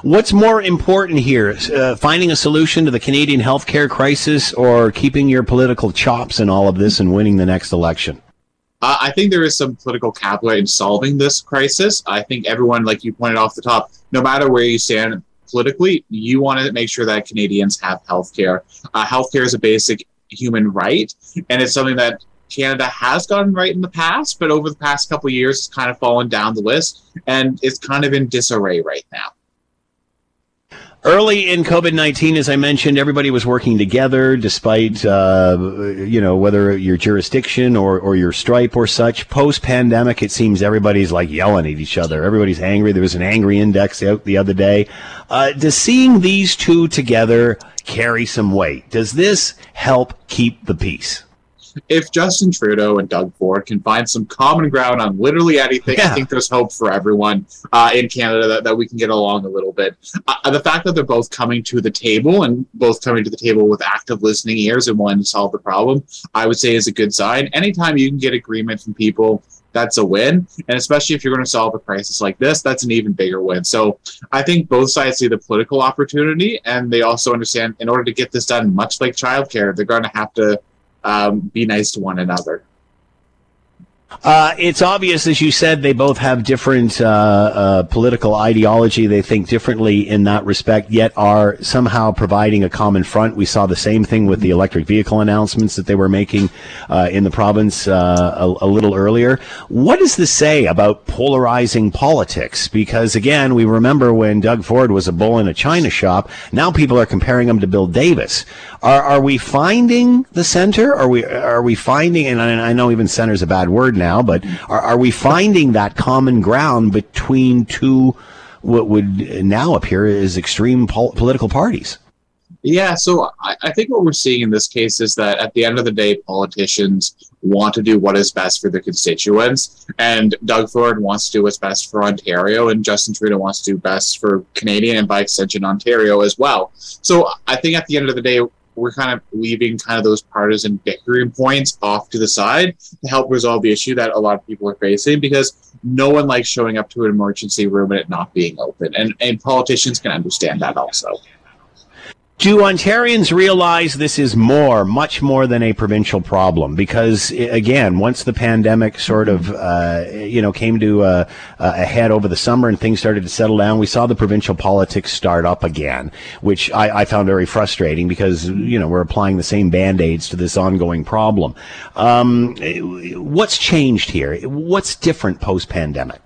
S3: What's more important here, uh, finding a solution to the Canadian healthcare crisis or keeping your political chops in all of this and winning the next election?
S14: Uh, I think there is some political capital in solving this crisis. I think everyone, like you pointed off the top, no matter where you stand politically, you want to make sure that Canadians have health care. Uh, health care is a basic human right, and it's something that Canada has gotten right in the past, but over the past couple years, it's kind of fallen down the list, and it's kind of in disarray right now.
S3: Early in COVID 19, as I mentioned, everybody was working together despite, uh, you know, whether your jurisdiction or, or your stripe or such. Post pandemic, it seems everybody's like yelling at each other. Everybody's angry. There was an angry index out the other day. Uh, does seeing these two together carry some weight? Does this help keep the peace?
S14: If Justin Trudeau and Doug Ford can find some common ground on literally anything,
S3: Yeah.
S14: I think there's hope for everyone uh, in Canada that, that we can get along a little bit. Uh, the fact that they're both coming to the table and both coming to the table with active listening ears and wanting to solve the problem, I would say is a good sign. Anytime you can get agreement from people, that's a win. And especially if you're going to solve a crisis like this, that's an even bigger win. So I think both sides see the political opportunity and they also understand in order to get this done, much like childcare, they're going to have to um, be nice to one another.
S3: Uh, it's obvious, as you said, they both have different uh, uh, political ideology. They think differently in that respect, yet are somehow providing a common front. We saw the same thing with the electric vehicle announcements that they were making uh, in the province uh, a, a little earlier. What does this say about polarizing politics? Because again, we remember when Doug Ford was a bull in a china shop. Now people are comparing him to Bill Davis. Are, are we finding the center? Are we are we finding? And I, I know even center is a bad word now, but are, are we finding that common ground between two what would now appear as extreme pol- political parties?
S14: Yeah, so I, I think what we're seeing in this case is that at the end of the day, politicians want to do what is best for their constituents, and Doug Ford wants to do what's best for Ontario, and Justin Trudeau wants to do best for Canadian and by extension Ontario as well. So I think at the end of the day, we're kind of leaving kind of those partisan bickering points off to the side to help resolve the issue that a lot of people are facing because no one likes showing up to an emergency room and it not being open. And, and politicians can understand that also.
S3: Do Ontarians realize this is more, much more than a provincial problem? Because again, once the pandemic sort of, uh, you know, came to a, a head over the summer and things started to settle down, we saw the provincial politics start up again, which I, I found very frustrating because, you know, we're applying the same band-aids to this ongoing problem. Um, what's changed here? What's different post-pandemic?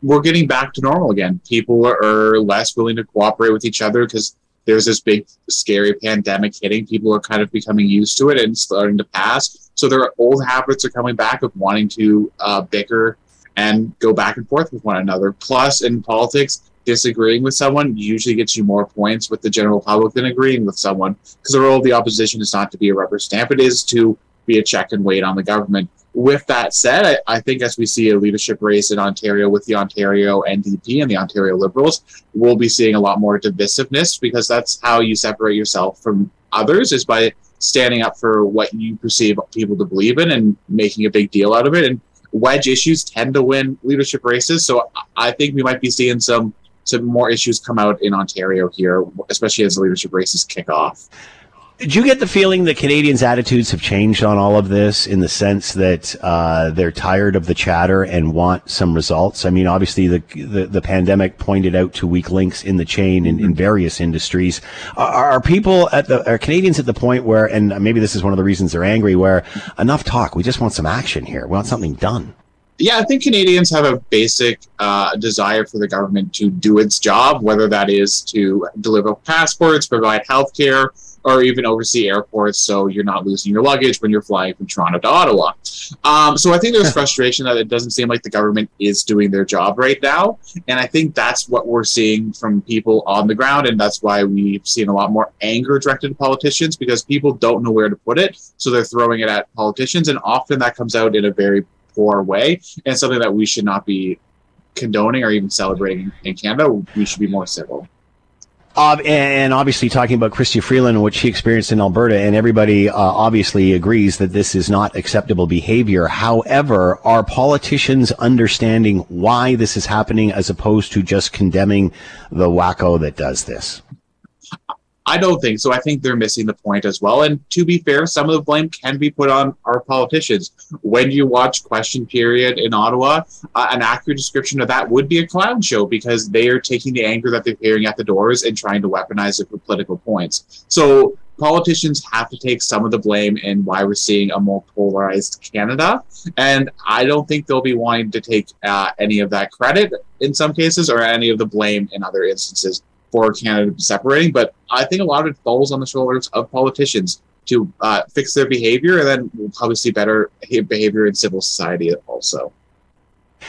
S14: we're getting back to normal again. People are less willing to cooperate with each other because there's this big, scary pandemic hitting. People are kind of becoming used to it and starting to pass. So their old habits are coming back of wanting to uh, bicker and go back and forth with one another. Plus, in politics, disagreeing with someone usually gets you more points with the general public than agreeing with someone because the role of the opposition is not to be a rubber stamp; it is to be a check and wait on the government. With that said, I, I think as we see a leadership race in Ontario with the Ontario NDP and the Ontario Liberals, we'll be seeing a lot more divisiveness because that's how you separate yourself from others is by standing up for what you perceive people to believe in and making a big deal out of it. And wedge issues tend to win leadership races, so I think we might be seeing some some more issues come out in Ontario here, especially as the leadership races kick off.
S3: Did you get the feeling that Canadians' attitudes have changed on all of this in the sense that uh, they're tired of the chatter and want some results? I mean, obviously, the, the, the pandemic pointed out to weak links in the chain in, in various industries. Are, are people at the, are Canadians at the point where, and maybe this is one of the reasons they're angry, where enough talk, we just want some action here. We want something done.
S14: Yeah, I think Canadians have a basic uh, desire for the government to do its job, whether that is to deliver passports, provide healthcare, or even oversee airports so you're not losing your luggage when you're flying from Toronto to Ottawa. Um, so I think there's frustration that it doesn't seem like the government is doing their job right now. And I think that's what we're seeing from people on the ground. And that's why we've seen a lot more anger directed at politicians because people don't know where to put it. So they're throwing it at politicians. And often that comes out in a very poor way and something that we should not be condoning or even celebrating in Canada. We should be more civil.
S3: Uh, and obviously talking about Chrystia Freeland and what she experienced in Alberta, and everybody uh, obviously agrees that this is not acceptable behavior. However, are politicians understanding why this is happening as opposed to just condemning the wacko that does this?
S14: I don't think so. I think they're missing the point as well. And to be fair, some of the blame can be put on our politicians. When you watch Question Period in Ottawa, uh, an accurate description of that would be a clown show because they are taking the anger that they're hearing at the doors and trying to weaponize it for political points. So politicians have to take some of the blame in why we're seeing a more polarized Canada. And I don't think they'll be wanting to take uh, any of that credit in some cases or any of the blame in other instances for Canada separating. But I think a lot of it falls on the shoulders of politicians to uh, fix their behavior, and then we'll probably see better behavior in civil society also.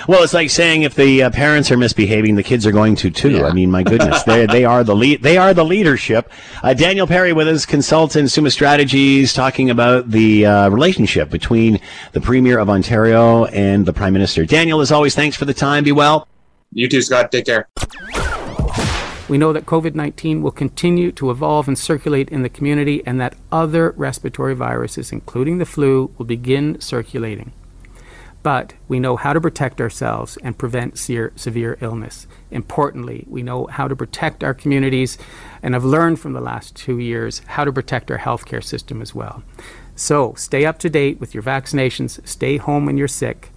S3: Well, it's like saying if the uh, parents are misbehaving, the kids are going to too. Yeah. I mean, my goodness, they they are the lead. They are the leadership. Uh, Daniel Perry with his consultant Summa Strategies, talking about the uh, relationship between the Premier of Ontario and the Prime Minister. Daniel, as always, thanks for the time. Be well.
S14: You too, Scott. Take care.
S15: We know that COVID 19 will continue to evolve and circulate in the community, and that other respiratory viruses, including the flu, will begin circulating. But we know how to protect ourselves and prevent severe, severe illness. Importantly, we know how to protect our communities and have learned from the last two years how to protect our healthcare system as well. So stay up to date with your vaccinations, stay home when you're sick.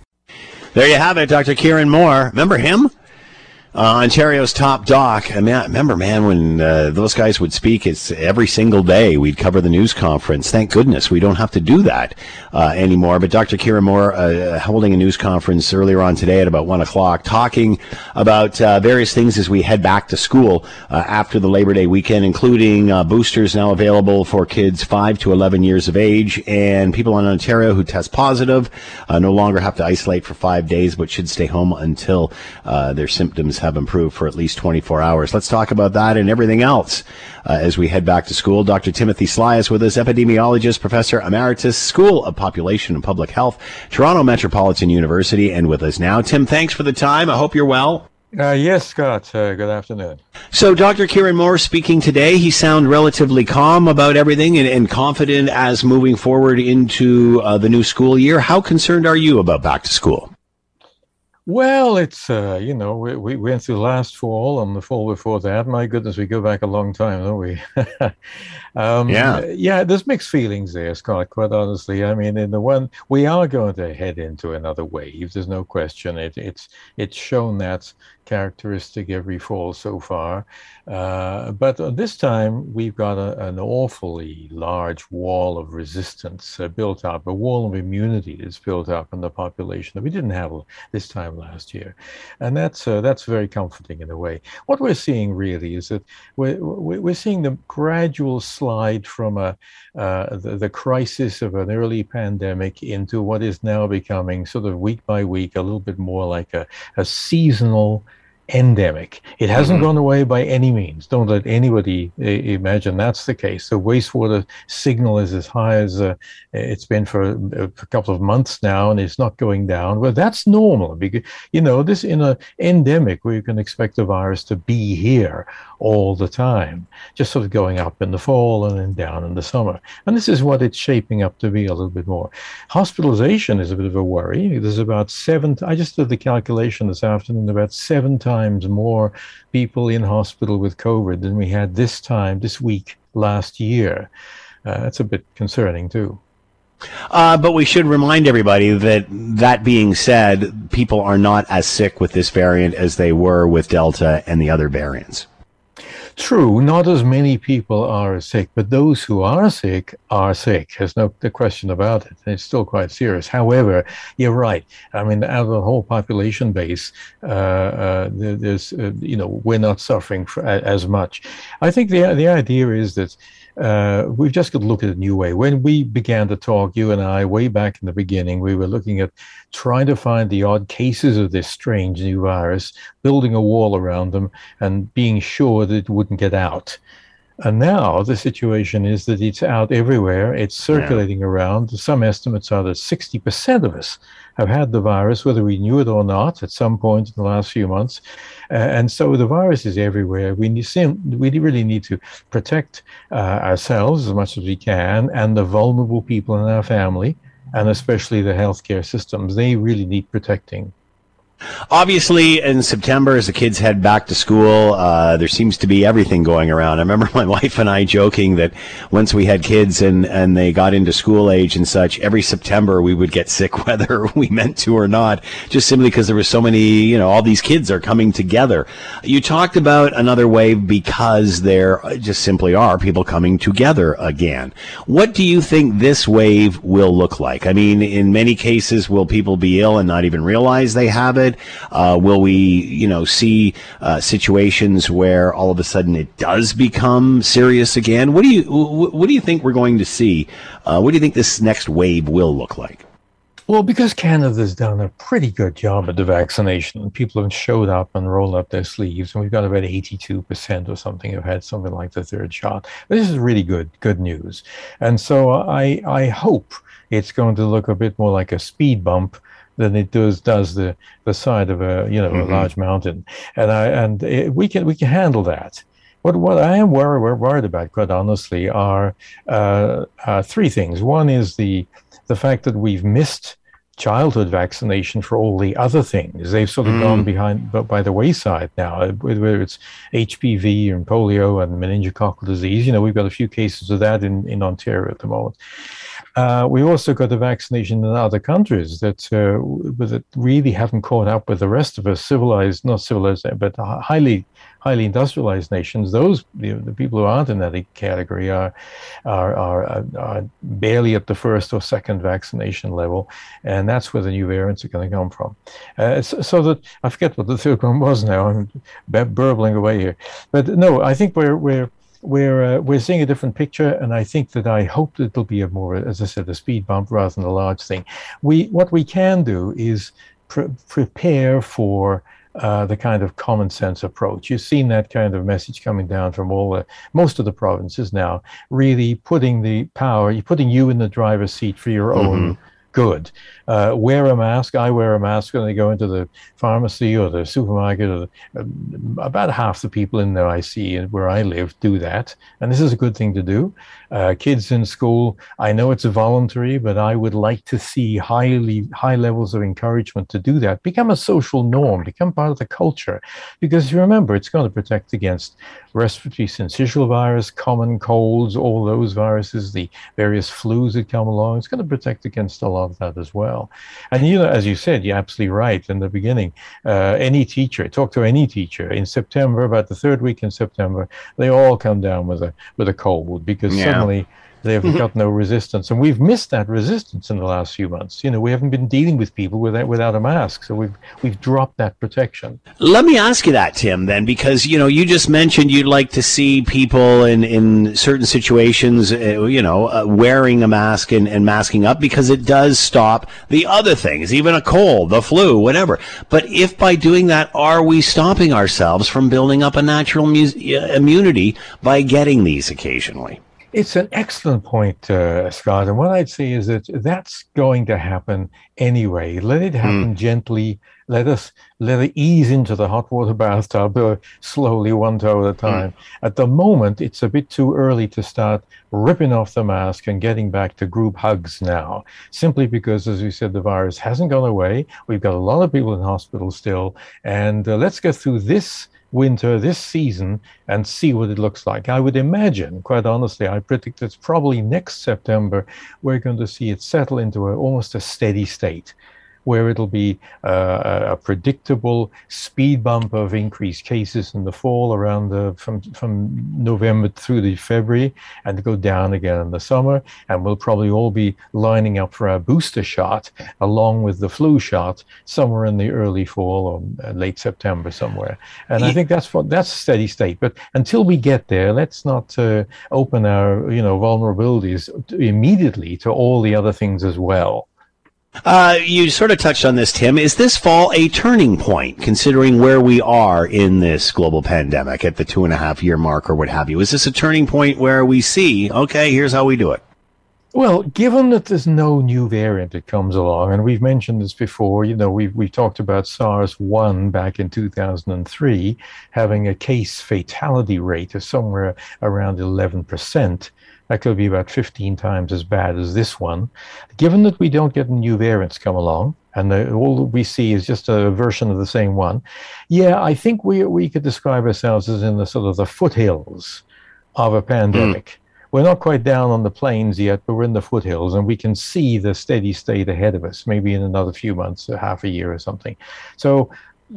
S3: There you have it, Dr. Kieran Moore. Remember him? Uh, Ontario's top doc. I mean, I remember, man, when uh, those guys would speak, it's every single day we'd cover the news conference. Thank goodness we don't have to do that uh, anymore. But Dr. Kieran Moore uh, holding a news conference earlier on today at about one o'clock, talking about uh, various things as we head back to school uh, after the Labor Day weekend, including boosters now available for kids five to eleven years of age, and people in Ontario who test positive no longer have to isolate for five days, but should stay home until their symptoms have improved for at least 24 hours. Let's talk about that and everything else uh, as we head back to school. Dr. Timothy Sly is with us, epidemiologist, professor emeritus, School of Population and Public Health, Toronto Metropolitan University, and with us now. Tim, thanks for the time. I hope you're well.
S16: Uh, yes, Scott. Uh, good afternoon.
S3: So, Dr. Kieran Moore speaking today. He sound relatively calm about everything and, and confident as moving forward into uh, the new school year. How concerned are you about back to school?
S16: Well, it's uh, you know we, we went through last fall and the fall before that. My goodness, we go back a long time, don't we? um, yeah, yeah. There's mixed feelings there, Scott. Quite honestly, I mean, in the one we are going to head into another wave. There's no question. It, it's it's shown that characteristic every fall so far. Uh, but this time we've got a, an awfully large wall of resistance uh, built up, a wall of immunity that's built up in the population that we didn't have this time last year, and that's uh, that's very comforting in a way. What we're seeing really is that we're we're seeing the gradual slide from a uh, the, the crisis of an early pandemic into what is now becoming sort of week by week a little bit more like a, a seasonal endemic. It hasn't mm-hmm. gone away by any means. Don't let anybody uh, imagine that's the case. The wastewater signal is as high as uh, it's been for a, a, couple of months now, and it's not going down. Well, that's normal because you know this in an endemic where you can expect the virus to be here all the time, just sort of going up in the fall and then down in the summer. And this is what it's shaping up to be a little bit more. Hospitalization is a bit of a worry. There's about seven. I just did the calculation this afternoon. About seven times more people in hospital with COVID than we had this time, this week last year. Uh, that's a bit concerning too.
S3: Uh, but we should remind everybody that that being said, people are not as sick with this variant as they were with Delta and the other variants.
S16: True, not as many people are sick, but those who are sick are sick. There's no the question about it. It's still quite serious. However, you're right. I mean, out of the whole population base, uh, uh, there's uh, you know we're not suffering as much. I think the the idea is that uh, we've just got to look at a new way. When we began to talk, you and I, way back in the beginning, we were looking at trying to find the odd cases of this strange new virus, building a wall around them, and being sure that it wouldn't get out. And now the situation is that it's out everywhere. It's circulating yeah. around. Some estimates are that 60% of us have had the virus, whether we knew it or not, at some point in the last few months. Uh, and so the virus is everywhere. We need, we really need to protect uh, ourselves as much as we can and the vulnerable people in our family, and especially the healthcare systems. They really need protecting.
S3: Obviously, in September, as the kids head back to school, uh, there seems to be everything going around. I remember my wife and I joking that once we had kids and, and they got into school age and such, every September we would get sick whether we meant to or not, just simply because there were so many, you know, all these kids are coming together. You talked about another wave because there just simply are people coming together again. What do you think this wave will look like? I mean, in many cases, will people be ill and not even realize they have it? Uh, will we, you know, see uh, situations where all of a sudden it does become serious again? What do you what do you think we're going to see? Uh, what do you think this next wave will look like?
S16: Well, because Canada's done a pretty good job at the vaccination, and people have showed up and rolled up their sleeves, and we've got about 82% or something have had something like the third shot. This is really good, good news. And so I, I hope it's going to look a bit more like a speed bump than it does does the the side of a you know mm-hmm. a large mountain, and I and it, we can we can handle that. What what I am worried worried about, quite honestly, are uh, uh, three things. One is the the fact that we've missed childhood vaccination for all the other things. They've sort of mm. gone behind but by the wayside now, whether it's HPV and polio and meningococcal disease. You know, we've got a few cases of that in, in Ontario at the moment. Uh, we also got the vaccination in other countries that, uh, that really haven't caught up with the rest of us, civilized, not civilized, but highly highly industrialized nations, those the, people who aren't in that category are, are, are, are barely at the first or second vaccination level, and that's where the new variants are going to come from. Uh, so, so, that I forget what the third one was now. I'm burbling away here, but no, I think we're we're we're uh, we're seeing a different picture, and I think that I hope that it'll be a more, as I said, a speed bump rather than a large thing. We what we can do is pre- prepare for. Uh, the kind of common sense approach. You've seen that kind of message coming down from all the, most of the provinces now, really putting the power, you're putting you in the driver's seat for your mm-hmm. own good. Uh, wear a mask. I wear a mask when I go into the pharmacy or the supermarket. Or the, uh, about half the people in there I see where I live do that, and this is a good thing to do. Uh, kids in school, I know it's voluntary, but I would like to see highly high levels of encouragement to do that. Become a social norm. Become part of the culture, because remember, it's going to protect against respiratory syncytial virus, common colds, all those viruses, the various flus that come along. It's going to protect against a lot of that as well. And you know, as you said, you're absolutely right in the beginning. Uh, any teacher, talk to any teacher in September, about the third week in September, they all come down with a with a cold because yeah. suddenly They've mm-hmm. got no resistance, and we've missed that resistance in the last few months. You know, we haven't been dealing with people without without a mask, so we've we've dropped that protection.
S3: Let me ask you that, Tim, then, because you know you just mentioned you'd like to see people in in certain situations, uh, you know, uh, wearing a mask and, and masking up because it does stop the other things, even a cold, the flu, whatever. But if by doing that, are we stopping ourselves from building up a natural mu- uh, immunity by getting these occasionally?
S16: It's an excellent point, uh, Scott. And what I'd say is that that's going to happen anyway. Let it happen mm. gently. Let us let it ease into the hot water bathtub uh, slowly, one toe at a hmm. time. Mm. At the moment, it's a bit too early to start ripping off the mask and getting back to group hugs now. Simply because, as we said, the virus hasn't gone away. We've got a lot of people in hospital still, and uh, let's get through this winter this season and see what it looks like. I would imagine, quite honestly, I predict it's probably next September we're going to see it settle into a, almost a steady state where it'll be uh, a predictable speed bump of increased cases in the fall around the, from, from November through the February and go down again in the summer. And we'll probably all be lining up for a booster shot along with the flu shot somewhere in the early fall or uh, late September somewhere. And. I think that's what that's steady state. But until we get there, let's not uh, open our you know vulnerabilities immediately to all the other things as well.
S3: Uh, you sort of touched on this, Tim. Is this fall a turning point, considering where we are in this global pandemic at the two and a half year mark or what have you? Is this a turning point where we see, okay, here's how we do it?
S16: Well, given that there's no new variant that comes along, and we've mentioned this before, you know, we've, we've talked about SARS 1 back in 2003 having a case fatality rate of somewhere around 11%. That could be about 15 times as bad as this one. Given that we don't get new variants come along, and the, all we see is just a version of the same one, yeah, I think we, we could describe ourselves as in the sort of the foothills of a pandemic. Mm. We're not quite down on the plains yet, but we're in the foothills, and we can see the steady state ahead of us, maybe in another few months, or half a year or something. So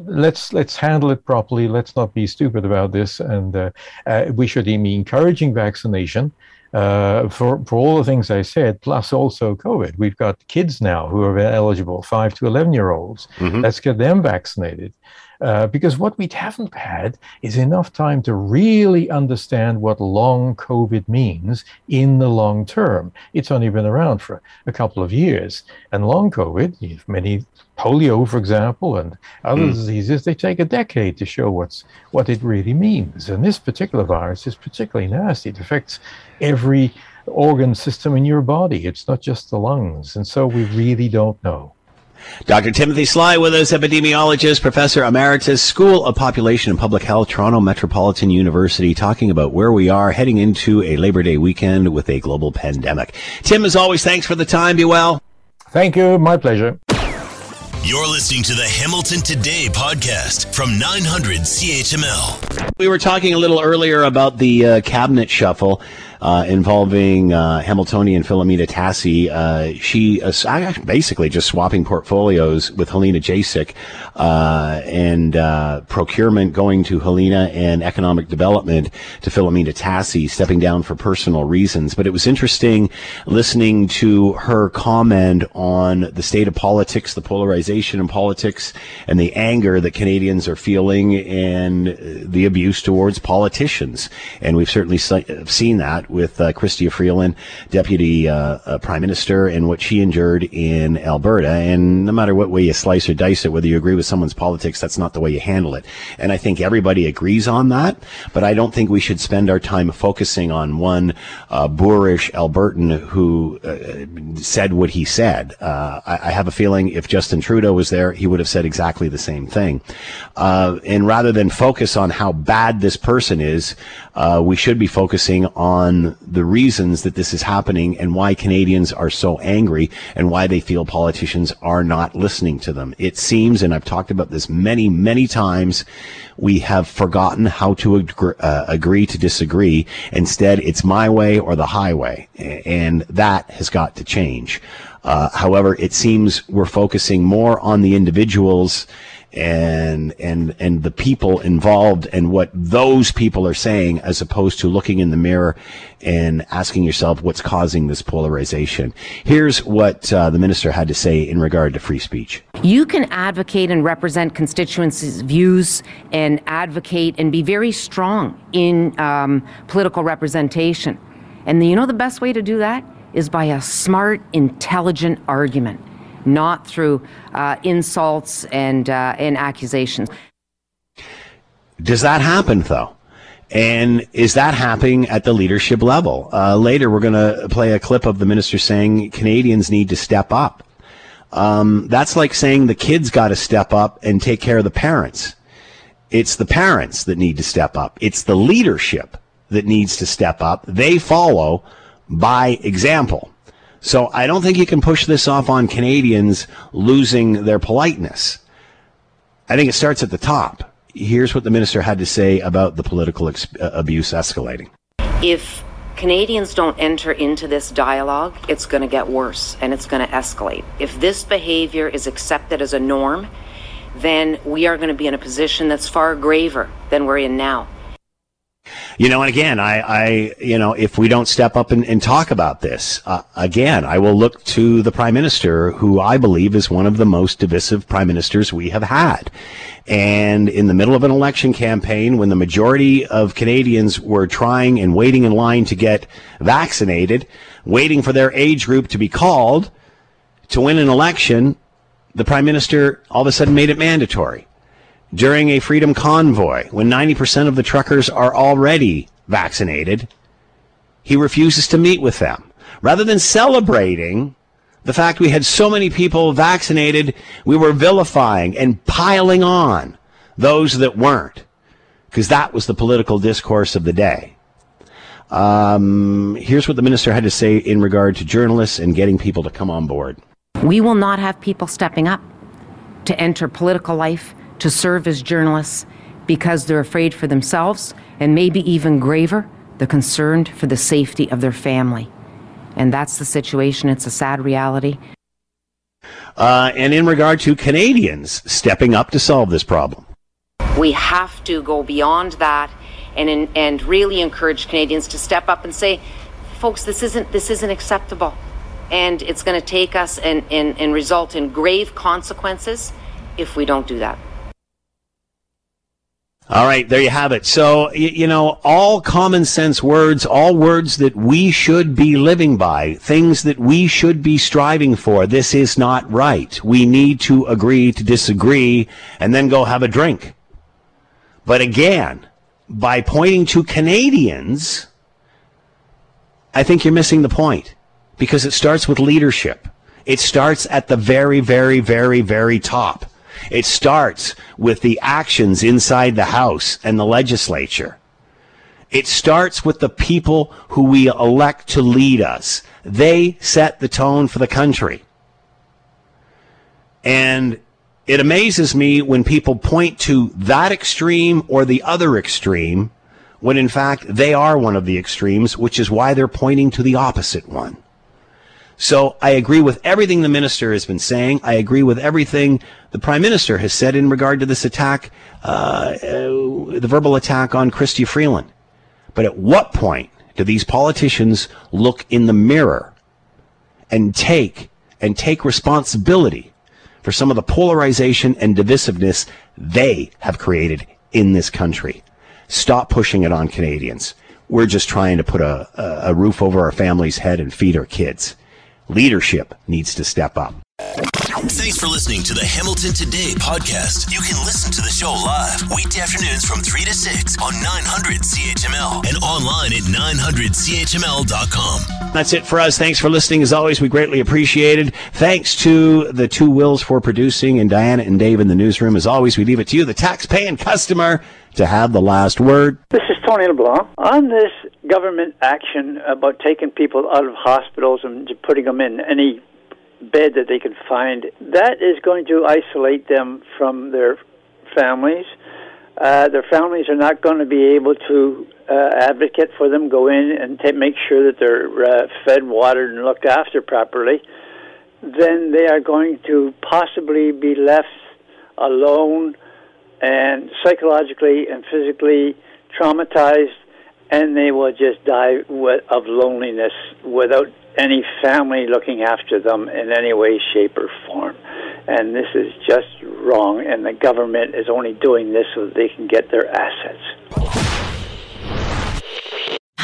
S16: let's let's handle it properly. Let's not be stupid about this, and uh, uh, we should be encouraging vaccination uh, for, for all the things I said, plus also COVID. We've got kids now who are eligible, five to 11 year olds. Mm-hmm. Let's get them vaccinated. Uh, because what we haven't had is enough time to really understand what long COVID means in the long term. It's only been around for a couple of years. And long COVID, many polio, for example, and other mm. diseases, they take a decade to show what's what it really means. And this particular virus is particularly nasty. It affects every organ system in your body. It's not just the lungs. And so we really don't know.
S3: Dr. Timothy Sly with us, epidemiologist, professor emeritus, School of Population and Public Health, Toronto Metropolitan University, talking about where we are heading into a Labor Day weekend with a global pandemic. Tim, as always, thanks for the time. Be well.
S16: Thank you. My pleasure.
S1: You're listening to the Hamilton Today podcast from 900 CHML.
S3: We were talking a little earlier about the uh, cabinet shuffle uh, involving uh, Hamiltonian Filomena Tassi. Uh, she uh, basically just swapping portfolios with Helena Jaczek uh, and uh, procurement going to Helena and economic development to Filomena Tassi, stepping down for personal reasons. But it was interesting listening to her comment on the state of politics, the polarization in politics, and the anger that Canadians are feeling and the abuse towards politicians. And we've certainly seen that with uh, Chrystia Freeland, Deputy uh, uh, Prime Minister, and what she endured in Alberta. And no matter what way you slice or dice it, whether you agree with someone's politics, that's not the way you handle it. And I think everybody agrees on that, but I don't think we should spend our time focusing on one uh, boorish Albertan who uh, said what he said. I, I, have a feeling if Justin Trudeau was there, he would have said exactly the same thing. and rather than focus on how bad this person is, we should be focusing on the reasons that this is happening and why Canadians are so angry and why they feel politicians are not listening to them. It seems, and I've talked about this many, many times, we have forgotten how to agree, uh, agree to disagree. Instead, it's my way or the highway. And that has got to change. Uh, however, it seems we're focusing more on the individuals and and and the people involved and what those people are saying as opposed to looking in the mirror and asking yourself what's causing this polarization. Here's what uh, the minister had to say in regard to free speech.
S17: You can advocate and represent constituencies views and advocate and be very strong in um, political representation. And the, you know the best way to do that is by a smart intelligent argument not through uh, insults and, uh, and accusations.
S3: Does that happen, though? And is that happening at the leadership level? Uh, later, we're going to play a clip of the minister saying Canadians need to step up. Um, that's like saying the kids got to step up and take care of the parents. It's the parents that need to step up. It's the leadership that needs to step up. They follow by example. So I don't think you can push this off on Canadians losing their politeness. I think it starts at the top. Here's what the minister had to say about the political ex- uh, abuse escalating.
S17: If Canadians don't enter into this dialogue, it's going to get worse and it's going to escalate. If this behavior is accepted as a norm, then we are going to be in a position that's far graver than we're in now.
S3: You know, and again, I, I, you know, if we don't step up and, and talk about this, uh, again, I will look to the prime minister, who I believe is one of the most divisive prime ministers we have had. And in the middle of an election campaign, when the majority of Canadians were trying and waiting in line to get vaccinated, waiting for their age group to be called, to win an election, the prime minister all of a sudden made it mandatory. During a freedom convoy, when 90% of the truckers are already vaccinated, he refuses to meet with them. Rather than celebrating the fact we had so many people vaccinated, we were vilifying and piling on those that weren't, because that was the political discourse of the day. Um, here's what the minister had to say in regard to journalists and getting people to come on board.
S17: We will not have people stepping up to enter political life, to serve as journalists, because they're afraid for themselves, and maybe even graver, they're concerned for the safety of their family. And that's the situation. It's a sad reality.
S3: Uh, and in regard to Canadians stepping up to solve this problem,
S17: we have to go beyond that and, and really encourage Canadians to step up and say, folks, this isn't, this isn't acceptable. And it's going to take us and, and, and result in grave consequences if we don't do that.
S3: All right, there you have it. So, you know, all common sense words, all words that we should be living by, things that we should be striving for. This is not right. We need to agree to disagree and then go have a drink. But again, by pointing to Canadians, I think you're missing the point because it starts with leadership. It starts at the very, very, very, very top. It starts with the actions inside the House and the legislature. It starts with the people who we elect to lead us. They set the tone for the country. And it amazes me when people point to that extreme or the other extreme when in fact they are one of the extremes, which is why they're pointing to the opposite one. So I agree with everything the minister has been saying. I agree with everything the prime minister has said in regard to this attack, uh, uh, the verbal attack on Chrystia Freeland. But at what point do these politicians look in the mirror and take and take responsibility for some of the polarization and divisiveness they have created in this country. Stop pushing it on Canadians. We're just trying to put a, a roof over our family's head and feed our kids. Leadership needs to step up.
S1: Thanks for listening to the Hamilton Today podcast. You can listen to the show live weekday afternoons from 3 to 6 on 900 CHML and online at 900CHML.com.
S3: That's it for us. Thanks for listening. As always, we greatly appreciate it. Thanks to the two Wills for producing and Diana and Dave in the newsroom. As always, we leave it to you, the tax-paying customer, to have the last word.
S18: This is Tony LeBlanc. On this government action about taking people out of hospitals and putting them in any bed that they can find, that is going to isolate them from their families. Uh, their families are not going to be able to uh, advocate for them, go in and t- make sure that they're uh, fed, watered, and looked after properly. Then they are going to possibly be left alone and psychologically and physically traumatized, and they will just die of loneliness without any family looking after them in any way, shape, or form. And this is just wrong, and the government is only doing this so that they can get their assets.